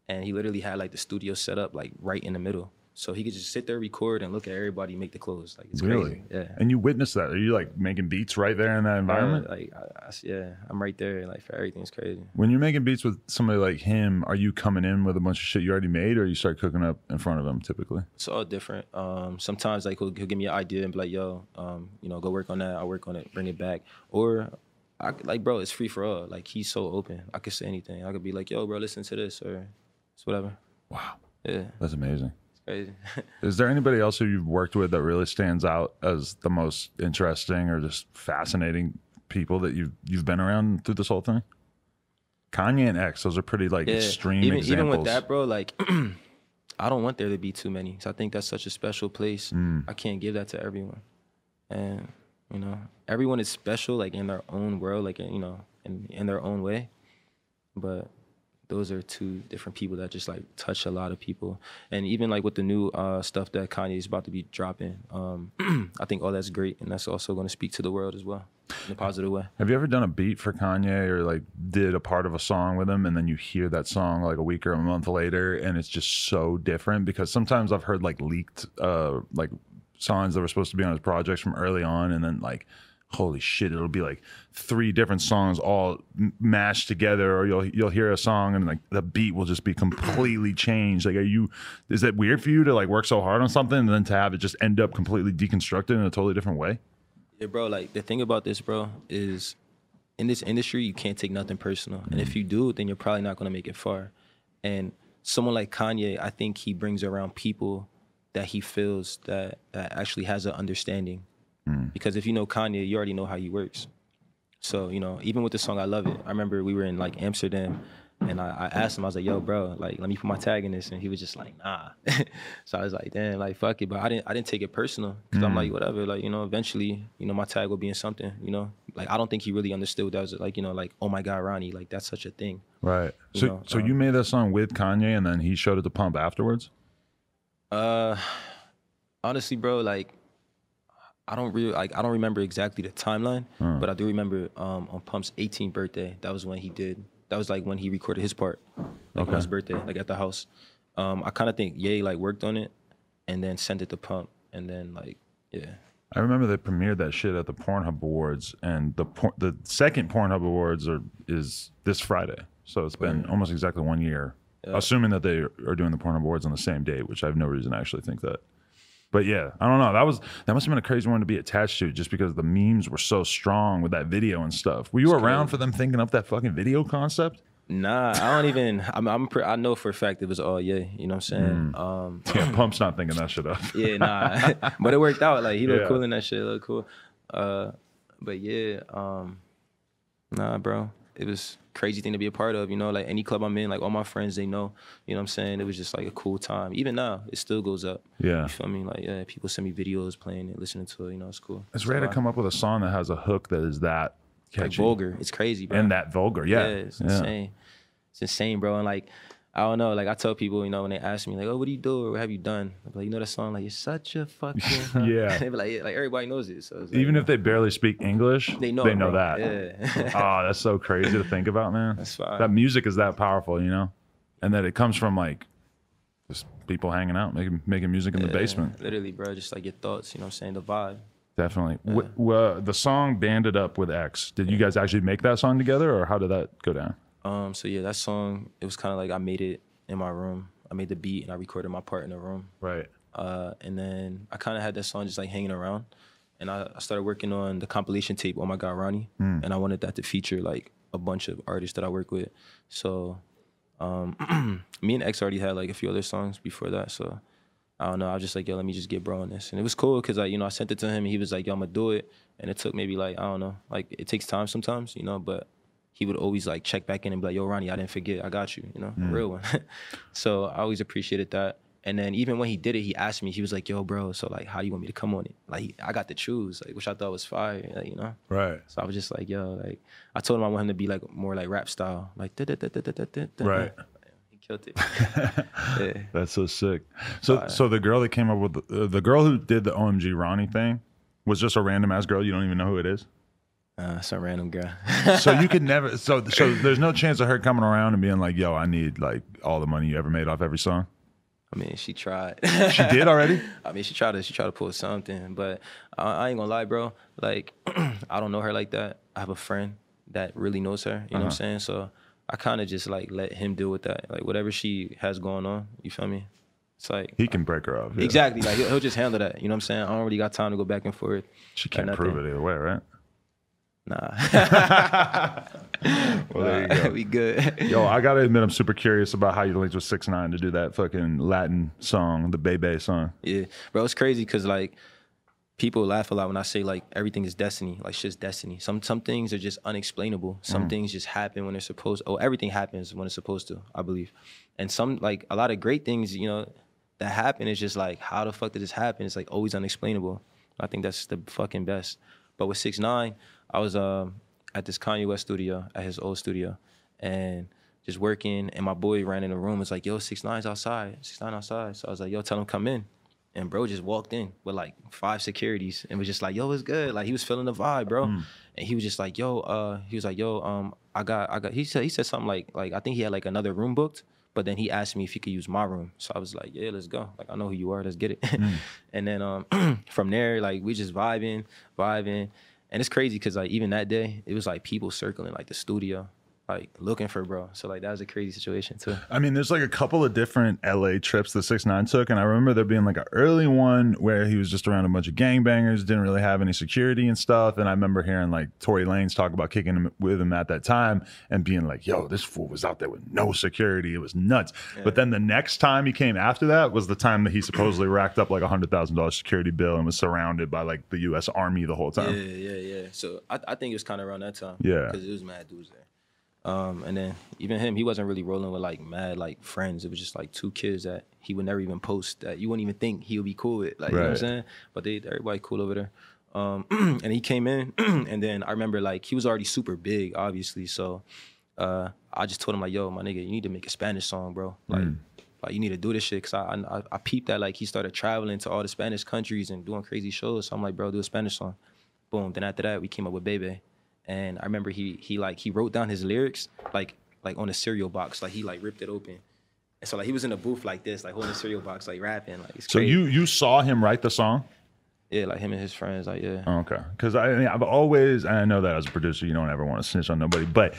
And he literally had like the studio set up like right in the middle, so he could just sit there, record, and look at everybody make the clothes. Like it's
Really?
crazy. Yeah.
And you witness that. Are you like making beats right there in that environment?
Like I, I, yeah, I'm right there. Like for everything, it's crazy.
when you're making beats with somebody like him, are you coming in with a bunch of shit you already made, or you start cooking up in front of him typically?
It's all different. Um, sometimes like he'll, he'll give me an idea and be like, "Yo, um, you know, go work on that. I'll work on it, bring it back." Or, I like, bro, it's free for all. Like he's so open. I could say anything. I could be like, "Yo, bro, listen to this," or it's whatever.
Wow,
Yeah,
that's amazing. <laughs> Is there anybody else who you've worked with that really stands out as the most interesting or just fascinating people that you've you've been around through this whole thing? Kanye and X, those are pretty like
yeah,
extreme
even
examples.
even with that, bro, like. <clears throat> I don't want there to be too many. So I think that's such a special place.
Mm.
I can't give that to everyone. And you know, everyone is special, like in their own world, like you know, in in their own way. But those are two different people that just like touch a lot of people. And even like with the new uh, stuff that Kanye is about to be dropping, um, <clears throat> I think all that's great, and that's also going to speak to the world as well in a positive way.
Have you ever done a beat for Kanye or like did a part of a song with him and then you hear that song like a week or a month later and it's just so different? Because sometimes I've heard like leaked uh like songs that were supposed to be on his projects from early on and then like holy shit it'll be like three different songs all mashed together or you'll you'll hear a song and like the beat will just be completely changed like are you is that weird for you to like work so hard on something and then to have it just end up completely deconstructed in a totally different way
Yeah, bro. Like the thing about this, bro, is in this industry you can't take nothing personal, and if mm. you do, then you're probably not gonna make it far. And someone like Kanye, I think he brings around people that he feels that that actually has an understanding. Because if you know Kanye, you already know how he works. So you know, even with the song "I Love It," I remember we were in like Amsterdam, and I, I asked him, I was like, "Yo, bro, like, let me put my tag in this," and he was just like, "Nah." <laughs> so I was like, "Damn, like, fuck it," but I didn't, I didn't take it personal because I'm like, whatever, like, you know, eventually, you know, my tag will be in something, you know, like, I don't think he really understood that was like, you know, like, oh my god, Ronny, like, that's such a thing.
Right.
You
So,
know,
so
um,
you made that song with Kanye, and then he showed it to Pump afterwards.
Uh, <sighs> honestly, bro, like I don't really like I don't remember exactly the timeline, but I do remember um on Pump's 18th birthday. That was when he did. That was like when he recorded his part, like on his birthday, like at the house. Um, I kind of think Ye like worked on it, and then sent it to Pump, and then like yeah,
I remember they premiered that shit at the Pornhub Awards, and the por- the second Pornhub Awards are is this Friday. So it's been almost exactly one year. Assuming that they are doing the Pornhub Awards on the same date, which I have no reason to actually think that. But yeah, I don't know. That was that must have been a crazy one to be attached to, just because the memes were so strong with that video and stuff. Were you around for them thinking up that fucking video concept?
nah, I don't even. <laughs> I'm, I'm pre- I know for a fact it was all yeah. You know what I'm saying? Um, <laughs>
Yeah, Pump's not thinking that shit up. <laughs>
Yeah, nah. but it worked out. Like he looked
Yeah.
cool in that shit. Looked cool. Uh, but yeah, um, nah, bro. It was crazy thing to be a part of. You know, like any club I'm in, like all my friends, they know. You know what I'm saying? It was just like a cool time. Even now, it still goes up.
Yeah.
You feel me? Like yeah, people send me videos playing it, listening to it. You know, it's cool.
It's rare to come up with a song that has a hook that is that
like
catchy
vulgar. It's crazy, bro.
and that vulgar. Yeah,
Yeah, it's insane. It's insane, bro. And like, I don't know. Like I tell people, you know, when they ask me, like, "Oh, what do you do or what have you done?" I'm like, "You know that song? Like, you're such a fucking." <laughs> <laughs>
Yeah.
they be like, yeah, like everybody knows it. So like,
Even if they barely speak English,
they know,
they know that.
Yeah.
oh, that's so <laughs> crazy to think about, man.
That's fine.
That music is that powerful, you know, and that it comes from like just people hanging out, making making music in the basement.
Literally, bro. Just like your thoughts. You know what I'm saying? The vibe.
Definitely. W- w- the song "Banded Up" with X. Did you guys actually make that song together, or how did that go down?
Um. So yeah, that song. It was kind of like I made it in my room. I made the beat and I recorded my part in the room.
Right.
Uh, and then I kind of had that song just like hanging around, and I, I started working on the compilation tape. Oh my God, Ronny! And I wanted that to feature like a bunch of artists that I work with. So, um, <clears throat> me and X already had like a few other songs before that. So, I don't know. I was just like, yo, let me just get bro on this, and it was cool because I, you know, I sent it to him, and he was like, yo, I'm gonna do it, and it took maybe like I don't know, like it takes time sometimes, you know, but. He would always like check back in and be like, "Yo, Ronny, I didn't forget. I got you. You know, a real one." <laughs> so I always appreciated that. And then even when he did it, he asked me. He was like, "Yo, bro, so like, how do you want me to come on it? Like, I got to choose, like, which I thought was fire, like, you know."
Right.
So I was just like, "Yo, like," I told him I want him to be like more like rap style, like.
Right. <laughs>
He killed it. <laughs> yeah.
That's so sick. So, so the girl that came up with the, uh, the girl who did the OMG Ronny thing was just a random ass girl. You don't even know who it is.
Uh, some random girl.
so you could <laughs> never. So so there's no chance of her coming around and being like, "Yo, I need like all the money you ever made off every song."
I mean, she tried.
She did already. <laughs>
I mean, she tried to she tried to pull something, but I, I ain't gonna lie, bro. Like, <clears throat> I don't know her like that. I have a friend that really knows her. You know
Uh-huh.
what I'm saying? So I kind of just like let him deal with that. Like whatever she has going on, you feel me? It's like
He can break her off. yeah.
exactly like he'll, he'll just handle that. You know what I'm saying? I don't really got time to go back and forth.
She can't prove it either way, right?
Nah, <laughs>
Well, there you go.
we good.
Yo, I gotta admit, I'm super curious about how you linked with Six Nine to do that fucking Latin song, the Bebe song.
Yeah, bro, it's crazy because like people laugh a lot when I say like everything is destiny. Like shit's destiny. Some some things are just unexplainable. Some mm. things just happen when they're supposed. Oh, everything happens when it's supposed to. I believe, and some like a lot of great things, you know, that happen is just like how the fuck did this happen? It's like always unexplainable. I think that's the fucking best. But with six nine, I was um at this Kanye West studio at his old studio, and just working. And my boy ran in the room. Was like, "Yo, six nine's outside. Six nine outside." So I was like, "Yo, tell him come in." And bro just walked in with like five securities and was just like, "Yo, it's good." Like he was feeling the vibe, bro. And he was just like, "Yo," uh, he was like, "Yo, um, I got, I got." He said, he said something like, like I think he had like another room booked, but then he asked me if he could use my room. So I was like, "Yeah, let's go." Like I know who you are. Let's get it. <laughs> and then um, <clears throat> from there, like we just vibing, vibing, and it's crazy because like even that day, it was like people circling like the studio, like looking for bro. So like that was a crazy situation too.
I mean, there's like a couple of different LA trips the Six Nine took, and I remember there being like an early one where he was just around a bunch of gangbangers, didn't really have any security and stuff. And I remember hearing like Tory Lanez talk about kicking him with him at that time and being like, "Yo, this fool was out there with no security. It was nuts." But then the next time he came after that was the time that he supposedly racked up like a hundred thousand dollars security bill and was surrounded by like the U.S. Army the whole time.
Yeah, yeah, yeah. So I, I think it was kind of around that time.
Yeah.
because it was mad dudes there. Um, and then even him, he wasn't really rolling with like mad like friends. It was just like two kids that he would never even post that you wouldn't even think he would be cool with. Like you know what I'm
Right.
saying? But they everybody cool over there. Um, <clears throat> and he came in, <clears throat> and then I remember like he was already super big, obviously. So uh, I just told him like, "Yo, my nigga, you need to make a Spanish song, bro. Like, like you need to do this shit." Cause I, I I peeped that like he started traveling to all the Spanish countries and doing crazy shows. So I'm like, "Bro, do a Spanish song." Boom. Then after that, we came up with Bebe, and I remember he he like he wrote down his lyrics like like on a cereal box, like he like ripped it open. And so like he was in a booth like this, like holding a cereal box, like rapping, like it's
So
crazy.
you you saw him write the song?
yeah, like him and his friends, like yeah.
Oh, okay, because I, I mean, I've always, and I know that as a producer, you don't ever want to snitch on nobody, but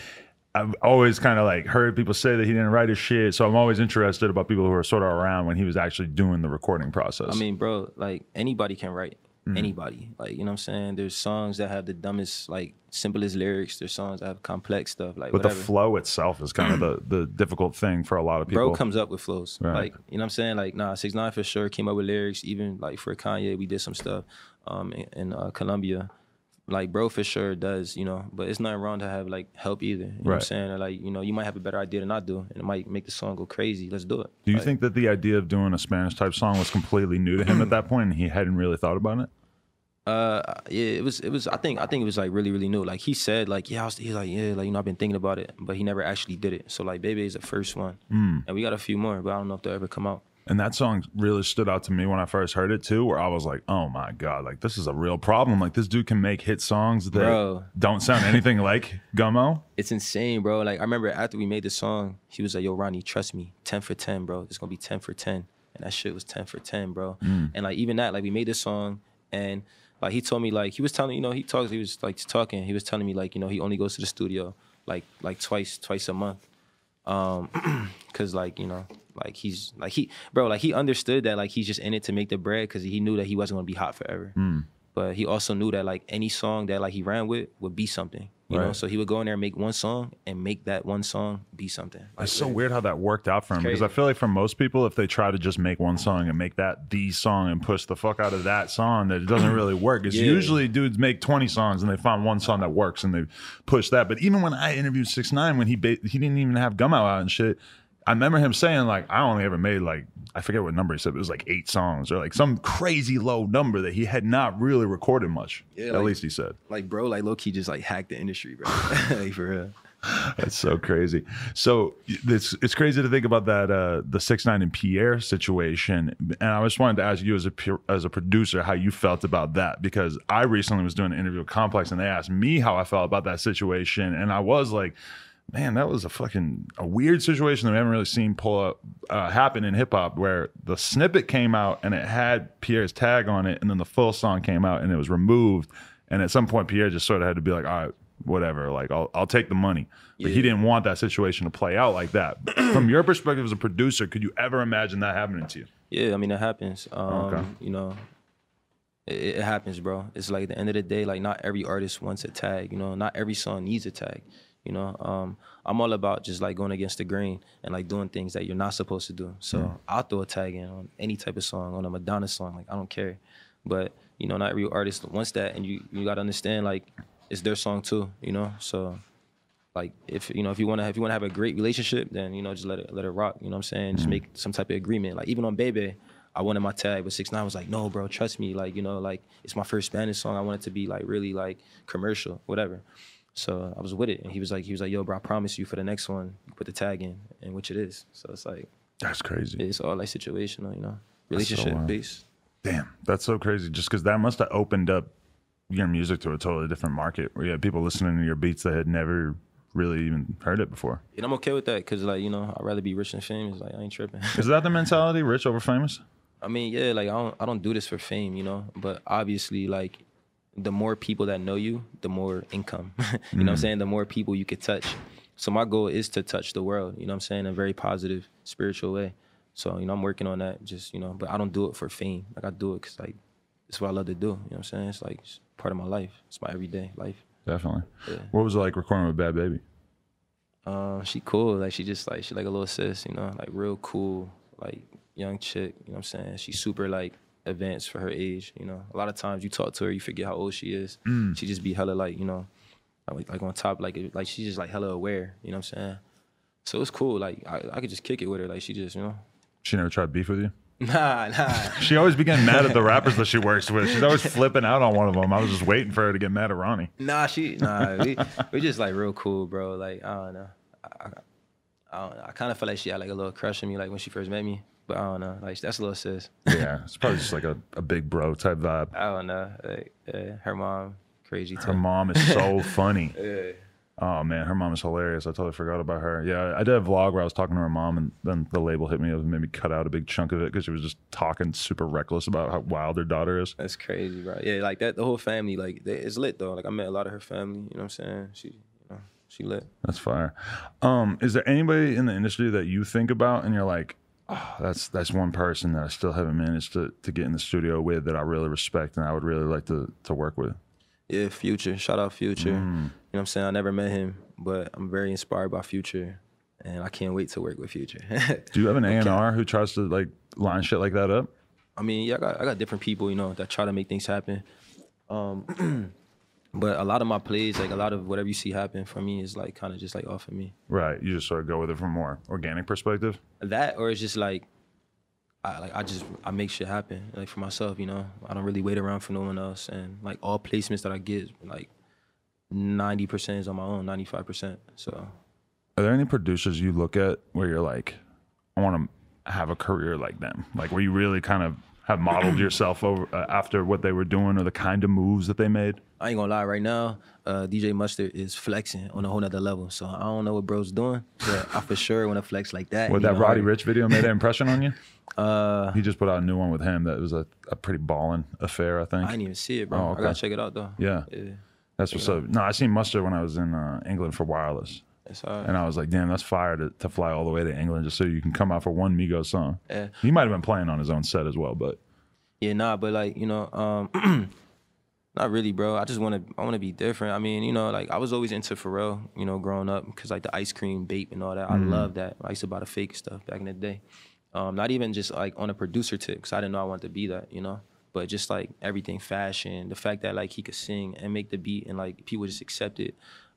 I've always kind of like heard people say that he didn't write his shit. So I'm always interested about people who are sort of around when he was actually doing the recording process.
I mean, bro, like anybody can write. Anybody. Like, you know what I'm saying? There's songs that have the dumbest, like simplest lyrics. There's songs that have complex stuff. Like
but
whatever.
the flow itself is kind of the the <clears throat> difficult thing for a lot of people.
Bro comes up with flows.
Right.
Like, you know what I'm saying? Like, nah, six nine for sure came up with lyrics. Even like for Kanye, we did some stuff um in, in uh, Colombia. Like bro for sure does, you know, but it's nothing wrong to have like help either. You know what I'm saying? Or, like, you know, you might have a better idea than I do, and it might make the song go crazy. Let's do it.
Do you
Like,
think that the idea of doing a Spanish type song was completely new to him at <clears throat> that point, and he hadn't really thought about it?
Uh, yeah, it was. It was. I think. I think it was like really, really new. Like he said, like yeah, I was, he's like yeah, like you know, I've been thinking about it, but he never actually did it. So like, Bebe is the first one,
Hmm.
and we got a few more, but I don't know if they'll ever come out.
And that song really stood out to me when I first heard it too, where I was like, "Oh my god, like this is a real problem. Like this dude can make hit songs that
Bro.
don't sound anything <laughs> like Gummo."
It's insane, bro. Like I remember after we made the song, he was like, "Yo, Ronny, trust me, ten for ten, bro. It's gonna be ten for 10. and that shit was ten for ten, bro. And like even that, like we made this song, and like he told me, like he was telling, you know, he talks, he was like talking, he was telling me, like you know, he only goes to the studio like like twice, twice a month, um, <clears throat> cause like you know, like he's like he, bro, like he understood that like he's just in it to make the bread, cause he knew that he wasn't gonna be hot forever. But he also knew that like any song that like he ran with would be something, you know. So he would go in there and make one song and make that one song be something. Like,
It's so weird how that worked out for him because I feel like for most people, if they try to just make one song and make that the song and push the fuck out of that song, that it doesn't really work. It's
Yeah.
usually dudes make twenty songs and they find one song that works and they push that. But even when I interviewed Six Nine, when he ba- he didn't even have Gum out and shit, I remember him saying like I only ever made like I forget what number he said, but it was like eight songs or like some crazy low number that he had not really recorded much.
Yeah,
at
like-
least he said.
like bro, like low key just like hacked the industry, bro. <laughs> like for real.
That's so crazy. So it's it's crazy to think about that uh, the six nine and Pierre situation. And I just wanted to ask you as a as a producer how you felt about that because I recently was doing an interview with Complex and they asked me how I felt about that situation, and I was like. Man, that was a fucking a weird situation that we haven't really seen pull up uh, happen in hip hop, where the snippet came out and it had Pierre's tag on it, and then the full song came out and it was removed, and at some point Pierre just sort of had to be like, all right, whatever. Like I'll I'll take the money. But he didn't want that situation to play out like that. <clears throat> From your perspective as a producer, could you ever imagine that happening to you?
Yeah, I mean it happens. Um,
Okay.
You know, it, it happens, bro. It's like at the end of the day, like not every artist wants a tag. You know, not every song needs a tag. You know, um, I'm all about just like going against the grain and like doing things that you're not supposed to do. So I'll throw a tag in on any type of song, on a Madonna song. Like I don't care. But you know, not every artist wants that, and you you gotta understand like it's their song too. You know, so like if you know if you want to if you want to have a great relationship then you know just let it let it rock you know what i'm saying just make some type of agreement like even on Bebe i wanted my tag but six nine was like no bro trust me like you know like it's my first spanish song i want it to be like really like commercial whatever so i was with it and he was like he was like yo bro i promise you for the next one you put the tag in and which it is so it's like
That's crazy.
it's all like situational you know
so
relationship
wild.
based
Damn, that's so crazy. Just because that must have opened up your music to a totally different market where you had people listening to your beats that had never really even heard it before.
and i'm okay with that because like you know i'd rather be rich than famous like i ain't tripping
Is that the <laughs> mentality? Rich over famous?
I mean, yeah, like I don't I don't do this for fame, you know. But obviously, like the more people that know you, the more income. <laughs> you know what I'm saying? The more people you could touch. So my goal is to touch the world, you know what I'm saying, in a very positive, spiritual way. So, you know, I'm working on that just, you know, but I don't do it for fame. Like I do it cuz like it's what I love to do, you know what I'm saying? It's like it's part of my life. It's my everyday life.
Definitely.
Yeah.
What was it like recording with Bhad Bhabie?
Um, she cool. Like she just like she like a little sis, you know, like real cool, like young chick. You know what I'm saying? She's super like advanced for her age. You know, a lot of times you talk to her, you forget how old she is. Mm. She just be hella like you know, like like on top, like like she's just like hella aware. You know what I'm saying? So it's cool. Like I, I could just kick it with her. Like she just you know,
She never tried beef with you? <laughs>
nah nah.
She always be getting mad at the <laughs> rappers that she works with. She's always flipping out on one of them. I was just waiting for her to get mad at Ronny.
Nah, she nah. We, we just like real cool, bro. Like I don't know. I, I, I. I kind of feel like she had like a little crush on me, like when she first met me. But I don't know. Like that's a little sis.
Yeah, it's <laughs> probably just like a, a big bro type vibe.
I don't know. Like, yeah, her mom, crazy
Her mom is so <laughs> funny.
Yeah.
Oh man, her mom is hilarious. I totally forgot about her. Yeah, I did a vlog where I was talking to her mom, and then the label hit me up and made me cut out a big chunk of it because she was just talking super reckless about how wild her daughter is.
That's crazy, bro. Yeah, like that. The whole family, like, they, it's lit though. Like I met a lot of her family. You know what I'm saying? She, you know, she lit.
That's fire. Um, is there anybody in the industry that you think about and you're like, oh, <sighs> that's that's one person that I still haven't managed to to get in the studio with that I really respect and I would really like to to work with?
Yeah, Future. Shout out Future. You know what I'm saying? I never met him, but I'm very inspired by Future, and I can't wait to work with Future. <laughs>
Do you have an A and R who tries to like line shit like that up?
I mean, yeah, I got I got different people, you know, that try to make things happen. Um, <clears throat> but a lot of my plays, like a lot of whatever you see happen for me, is like kind of just like off of me.
Right. You just sort of go with it from a more organic perspective.
That or it's just like, I like I just I make shit happen like for myself, you know. I don't really wait around for no one else, and like all placements that I get, like ninety percent is on my own, ninety five percent. So
Are there any producers you look at where you're like, I want to have a career like them? Like where you really kind of have modeled yourself over uh, after what they were doing or the kind of moves that they made?
I ain't gonna lie, right now, uh, DJ Mustard is flexing on a whole nother level. So I don't know what bro's doing, but I for sure want to flex like that.
What that
know,
Roddy
like-
Ricch video made that impression on you? <laughs>
Uh,
He just put out a new one with him that was a, a pretty balling affair, I think.
I didn't even see it, bro.
Oh, okay.
I gotta check it out though.
Yeah.
yeah.
That's what's up. No, I seen Mustard when I was in uh, England for wireless.
Right.
And I was like, damn, that's fire to, to fly all the way to England just so you can come out for one Migos song.
Yeah.
He might have been playing on his own set as well, but
Yeah, nah, but like you know, um, <clears throat> not really, bro. I just want to, I want to be different. I mean, you know, like I was always into Pharrell, you know, growing up, because like the ice cream bape and all that. I love that. I used to buy the fake stuff back in the day. Um, not even just like on a producer tip, because I didn't know I wanted to be that, you know. But just like everything, fashion, the fact that like he could sing and make the beat and like people just accept it.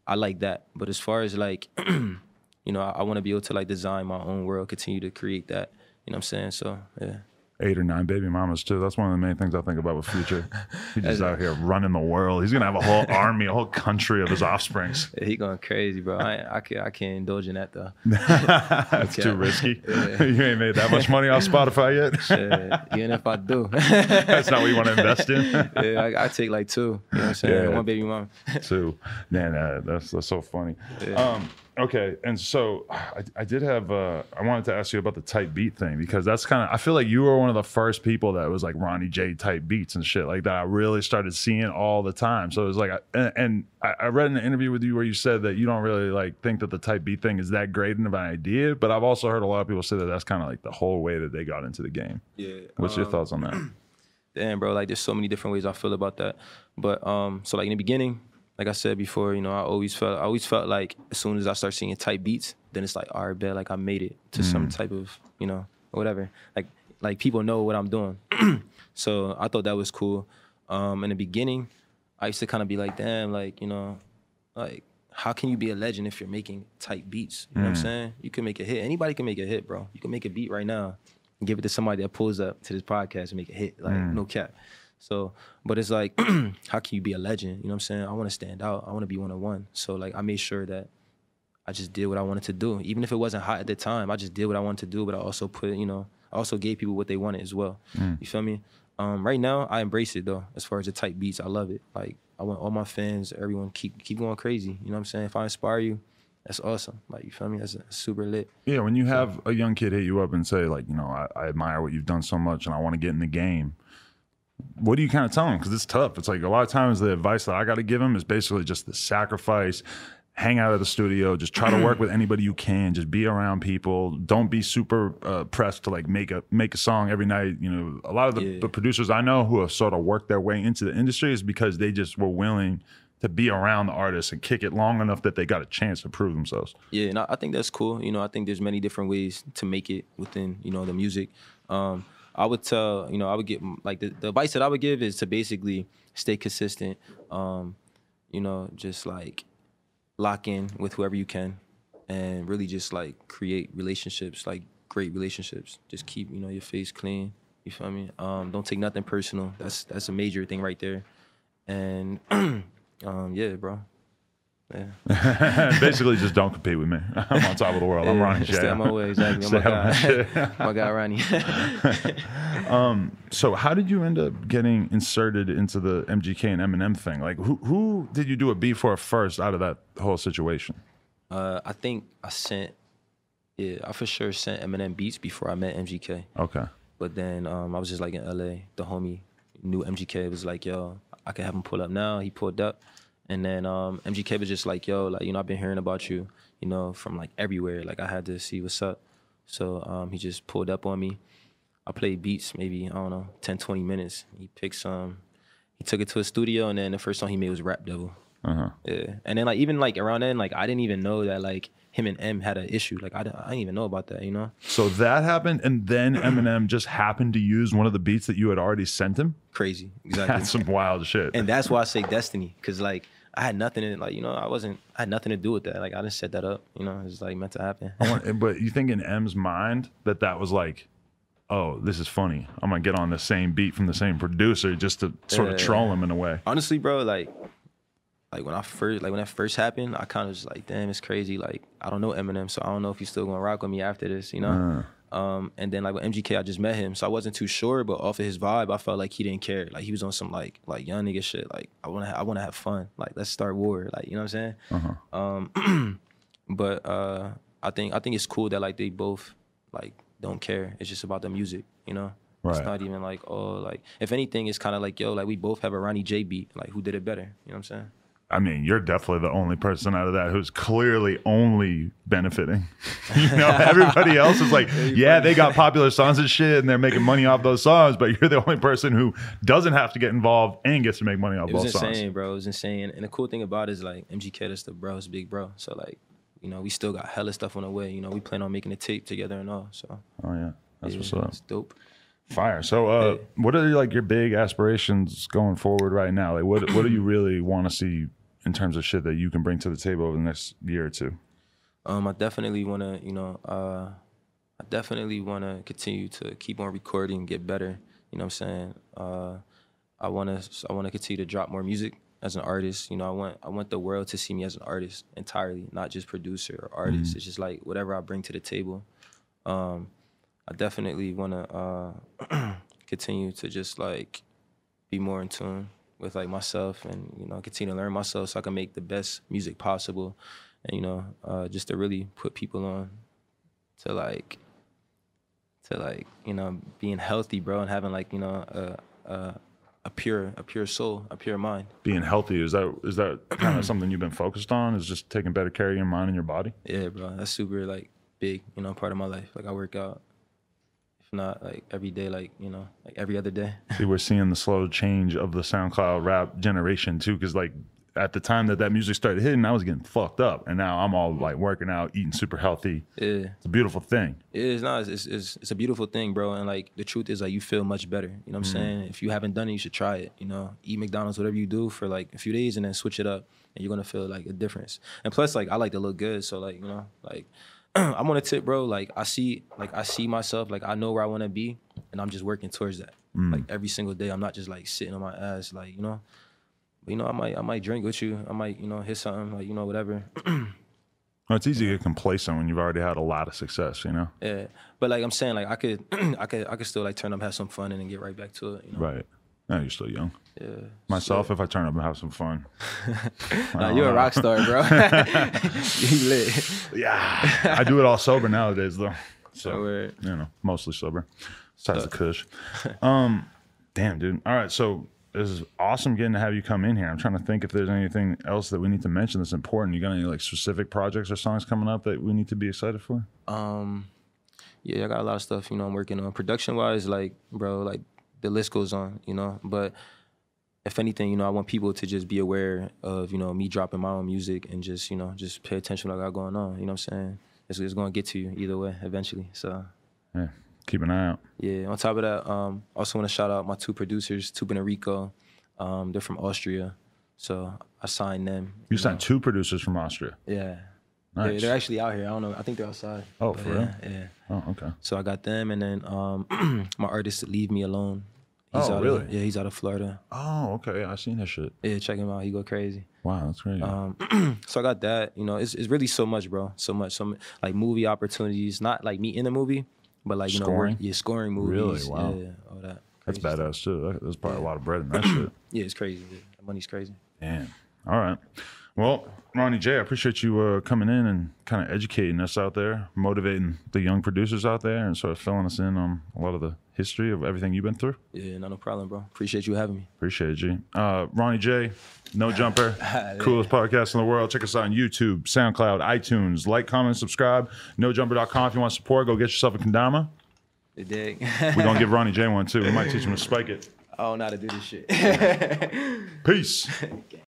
I like that. But as far as like, <clears throat> you know, I, I want to be able to like design my own world, continue to create that. You know what I'm saying? So yeah.
Eight or nine baby mamas too. That's one of the main things I think about with Future. <laughs> He's just out here running the world. He's gonna have a whole <laughs> army, a whole country of his offsprings.
Yeah, <laughs> he going crazy, bro. I, I can't I can't indulge in that though.
That's too risky. you ain't made that much money off Spotify yet.
Shit, even if I do,
That's not what you want to invest in.
yeah, I, I take like two. You know what I'm saying?
Yeah.
One baby mom.
two. Man, uh, that's that's so funny. Um, okay, and so I, I did have. Uh, I wanted to ask you about the type beat thing because that's kind of. I feel like you were one of the first people that was like Ronny J type beats and shit like that. I really started seeing all the time. So it was like, I- and, and I, I read in an interview with you where you said that you don't really like think that the type beat thing is that great of an idea. But I've also heard a lot of people say that that's kind of like the whole way that they got into the game.
Yeah.
What's your
um,
thoughts on that? <clears throat>
damn bro like there's so many different ways i feel about that but um so like in the beginning like i said before you know i always felt i always felt like as soon as i start seeing type beats then it's like all right bet like i made it to some mm. type of you know whatever. Like like people know what i'm doing. <clears throat> So i thought that was cool. Um in the beginning i used to kind of be like damn like you know like how can you be a legend if you're making type beats? You know what i'm mm. saying? You can make a hit. Anybody can make a hit bro. You can make a beat right now and give it to somebody that pulls up to this podcast and make a hit like no mm. cap so but it's like <clears throat> how can you be a legend you know what i'm saying i want to stand out i want to be one of one so like i made sure that I just did what I wanted to do. Even if it wasn't hot at the time, I just did what I wanted to do, but I also put, you know, I also gave people what they wanted as well. You feel me? Um, right now, I embrace it though. As far as the type beats, I love it. Like I want all my fans, everyone keep keep going crazy. You know what I'm saying? If I inspire you, that's awesome. Like you feel me? That's super lit.
Yeah, when you have a young kid hit you up and say like, you know, I, I admire what you've done so much and I want to get in the game. What do you kind of tell them? Because it's tough. It's like a lot of times the advice that I got to give them is basically just the sacrifice. Hang out of the studio. Just try to work <clears throat> with anybody you can. Just be around people. Don't be super uh, pressed to like make a make a song every night. You know, a lot of the,
Yeah.
the producers I know who have sort of worked their way into the industry is because they just were willing to be around the artists and kick it long enough that they got a chance to prove themselves.
Yeah, and I, I think that's cool. You know, I think there's many different ways to make it within, you know, the music. Um, I would tell, you know, I would get like the, the advice that I would give is to basically stay consistent. Um, you know, just like lock in with whoever you can, and really just like create relationships, like great relationships. Just keep, you know, your face clean. You feel me? Um, don't take nothing personal. That's that's a major thing right there. And <clears throat> um, yeah, bro. Yeah. <laughs>
Basically, just don't compete with me. <laughs> I'm on top of the world. I'm Ronny.
Stay on my way, exactly.
Stay
my
guy. my
guy <laughs> Ronny.
So, how did you end up getting inserted into the MGK and Eminem thing? Like, who who did you do a beat for first out of that whole situation?
uh, I think I sent, yeah, I for sure sent Eminem beats before I met MGK.
Okay.
But then um, I was just like in LA. The homie knew MGK was like, yo, I could have him pull up now. He pulled up. And then um, MGK was just like, yo, like, you know, I've been hearing about you, you know, from like everywhere. Like I had to see what's up. So um, he just pulled up on me. I played beats maybe, I don't know, 10, 20 minutes. He picked some, he took it to a studio and then the first song he made was Rap Devil.
Uh-huh.
Yeah. And then like even like around then, like I didn't even know that like him and M had an issue. Like I didn't, I didn't even know about that, you know?
So that happened, and then <clears throat> Eminem just happened to use one of the beats that you had already sent him.
Crazy. <laughs> Exactly.
That's some wild shit.
and that's why I say destiny, because like I had nothing in like you know I wasn't I had nothing to do with that. Like I didn't set that up. You know, it's like meant to happen.
Want- <laughs> but you think in M's mind that that was like, oh, this is funny. I'm gonna get on the same beat from the same producer just to sort of
Yeah.
troll him in a way.
Honestly, bro, like like when I first like when that first happened, I kind of was like, damn, it's crazy. Like I don't know Eminem, so I don't know if he's still gonna rock with me after this. You know. Uh. Um, and then like with MGK, I just met him, so I wasn't too sure. But off of his vibe, I felt like he didn't care. Like he was on some like like young nigga shit. Like I wanna I wanna have fun. Like let's start war. Like you know what I'm saying. Um, <clears throat> but uh, I think I think it's cool that like they both like don't care. It's just about the music, you know.
Right.
It's not even like oh like if anything, it's kind of like yo like we both have a Ronny J beat. Like who did it better? You know what I'm saying?
I mean, you're definitely the only person out of that who's clearly only benefiting. <laughs> you know, everybody else is like, yeah, they got popular songs and shit, and they're making money off those songs, but you're the only person who doesn't have to get involved and gets to make money off
It was
both
insane,
songs.
bro. It was insane. And the cool thing about it is like MGK, that's the bro, it's big bro. So like, you know, we still got hella stuff on the way. You know, we plan on making a tape together and all. So
Oh yeah, that's
yeah,
what's up.
It's dope.
Fire. So, uh, what are like your big aspirations going forward right now? Like, what what do you really want to see in terms of shit that you can bring to the table over the next year or two?
Um, I definitely want to, you know, uh, I definitely want to continue to keep on recording, get better. You know what I'm saying? Uh, I want to I want to continue to drop more music as an artist. You know, I want I want the world to see me as an artist entirely, not just producer or artist. It's just like whatever I bring to the table. Um, I definitely want to uh, <clears throat> continue to just like be more in tune with like myself and you know continue to learn myself so I can make the best music possible and you know uh, just to really put people on to like to like you know being healthy bro and having like you know a, a, a pure a pure soul a pure mind
Being healthy is that is that kind of <clears throat> something you've been focused on? Is just taking better care of your mind and your body?
yeah bro that's super like big you know part of my life like I work out if not like every day like you know like every other day <laughs>
See, we're seeing the slow change of the SoundCloud rap generation too, because like at the time that that music started hitting, I was getting fucked up, and now I'm all like working out, eating super healthy.
yeah
It's a beautiful thing.
It is not. It's, it's it's a beautiful thing, bro. And like the truth is, like you feel much better. You know what I'm mm-hmm. saying? If you haven't done it, you should try it. You know, eat McDonald's, whatever you do for like a few days, and then switch it up, and you're gonna feel like a difference. And plus, like I like to look good, so like you know, like <clears throat> I'm on a tip, bro. Like I see, like I see myself, like I know where I want to be, and I'm just working towards that. Mm. Like every single day, I'm not just like sitting on my ass, like you know. But you know, I might I might drink with you. I might you know hit something, like you know whatever. <clears throat>
Well, it's easy to get complacent when you've already had a lot of success, you know?
Yeah, but like I'm saying, like I could, <clears throat> I could, I could still like turn up, have some fun, and then get right back to it. You know?
Right. No, you're still young.
Yeah.
Myself, if I turn up and have some fun. <laughs>
Nah, you're a rock star, bro. <laughs> <laughs> you lit.
Yeah. I do it all sober nowadays, though. So, you know, mostly sober. Besides the kush. Um, damn, dude. All right. So, this is awesome getting to have you come in here. I'm trying to think if there's anything else that we need to mention that's important. You got any like specific projects or songs coming up that we need to be excited for?
Um, yeah, I got a lot of stuff. You know, I'm working on production wise. Like, bro, like the list goes on. You know, but if anything, you know, I want people to just be aware of you know me dropping my own music and just you know just pay attention to what I got going on. You know what I'm saying? It's, it's going to get to you either way eventually. So.
Yeah. Keep an eye out.
Yeah. On top of that, um, also want to shout out my two producers, Tubin and Rico. Um, they're from Austria, so I signed them.
You signed two producers from Austria.
Yeah.
Nice.
They're, they're actually out here. I don't know. I think they're outside.
Oh,
But
for
yeah,
real?
Yeah.
Oh, okay.
So I got them, and then um, <clears throat> my artist, Leave Me Alone. He's
Oh,
out
really?
Of, yeah, he's out of Florida.
Oh, okay. I seen that shit.
Yeah, check him out. He go crazy.
Wow, that's great.
Um, <clears throat> so I got that. You know, it's it's really so much, bro. So much. So like movie opportunities. Not like me in the movie, but like you know,
Scoring?
work, yeah, scoring movies.
Really? Wow.
Yeah, all that.
that's
crazy stuff.
badass too. That- There's probably a lot of bread in that shit. <clears throat>
Yeah, it's crazy. Yeah. The money's crazy.
Damn. All right. Well, Ronny J, I appreciate you uh, coming in and kind of educating us out there, motivating the young producers out there, and sort of filling us in on a lot of the history of everything you've been through.
Yeah, not no problem, bro. Appreciate you having me.
Appreciate it, G. Uh, Ronny J, No <laughs> Jumper, <laughs> coolest podcast in the world. Check us out on YouTube, SoundCloud, iTunes. Like, comment, subscribe. NoJumper.com. If you want support, go get yourself a kendama.
You dig? <laughs>
We're going to give Ronny J one too. We might teach him to spike it.
I don't know how to do this shit.
Peace.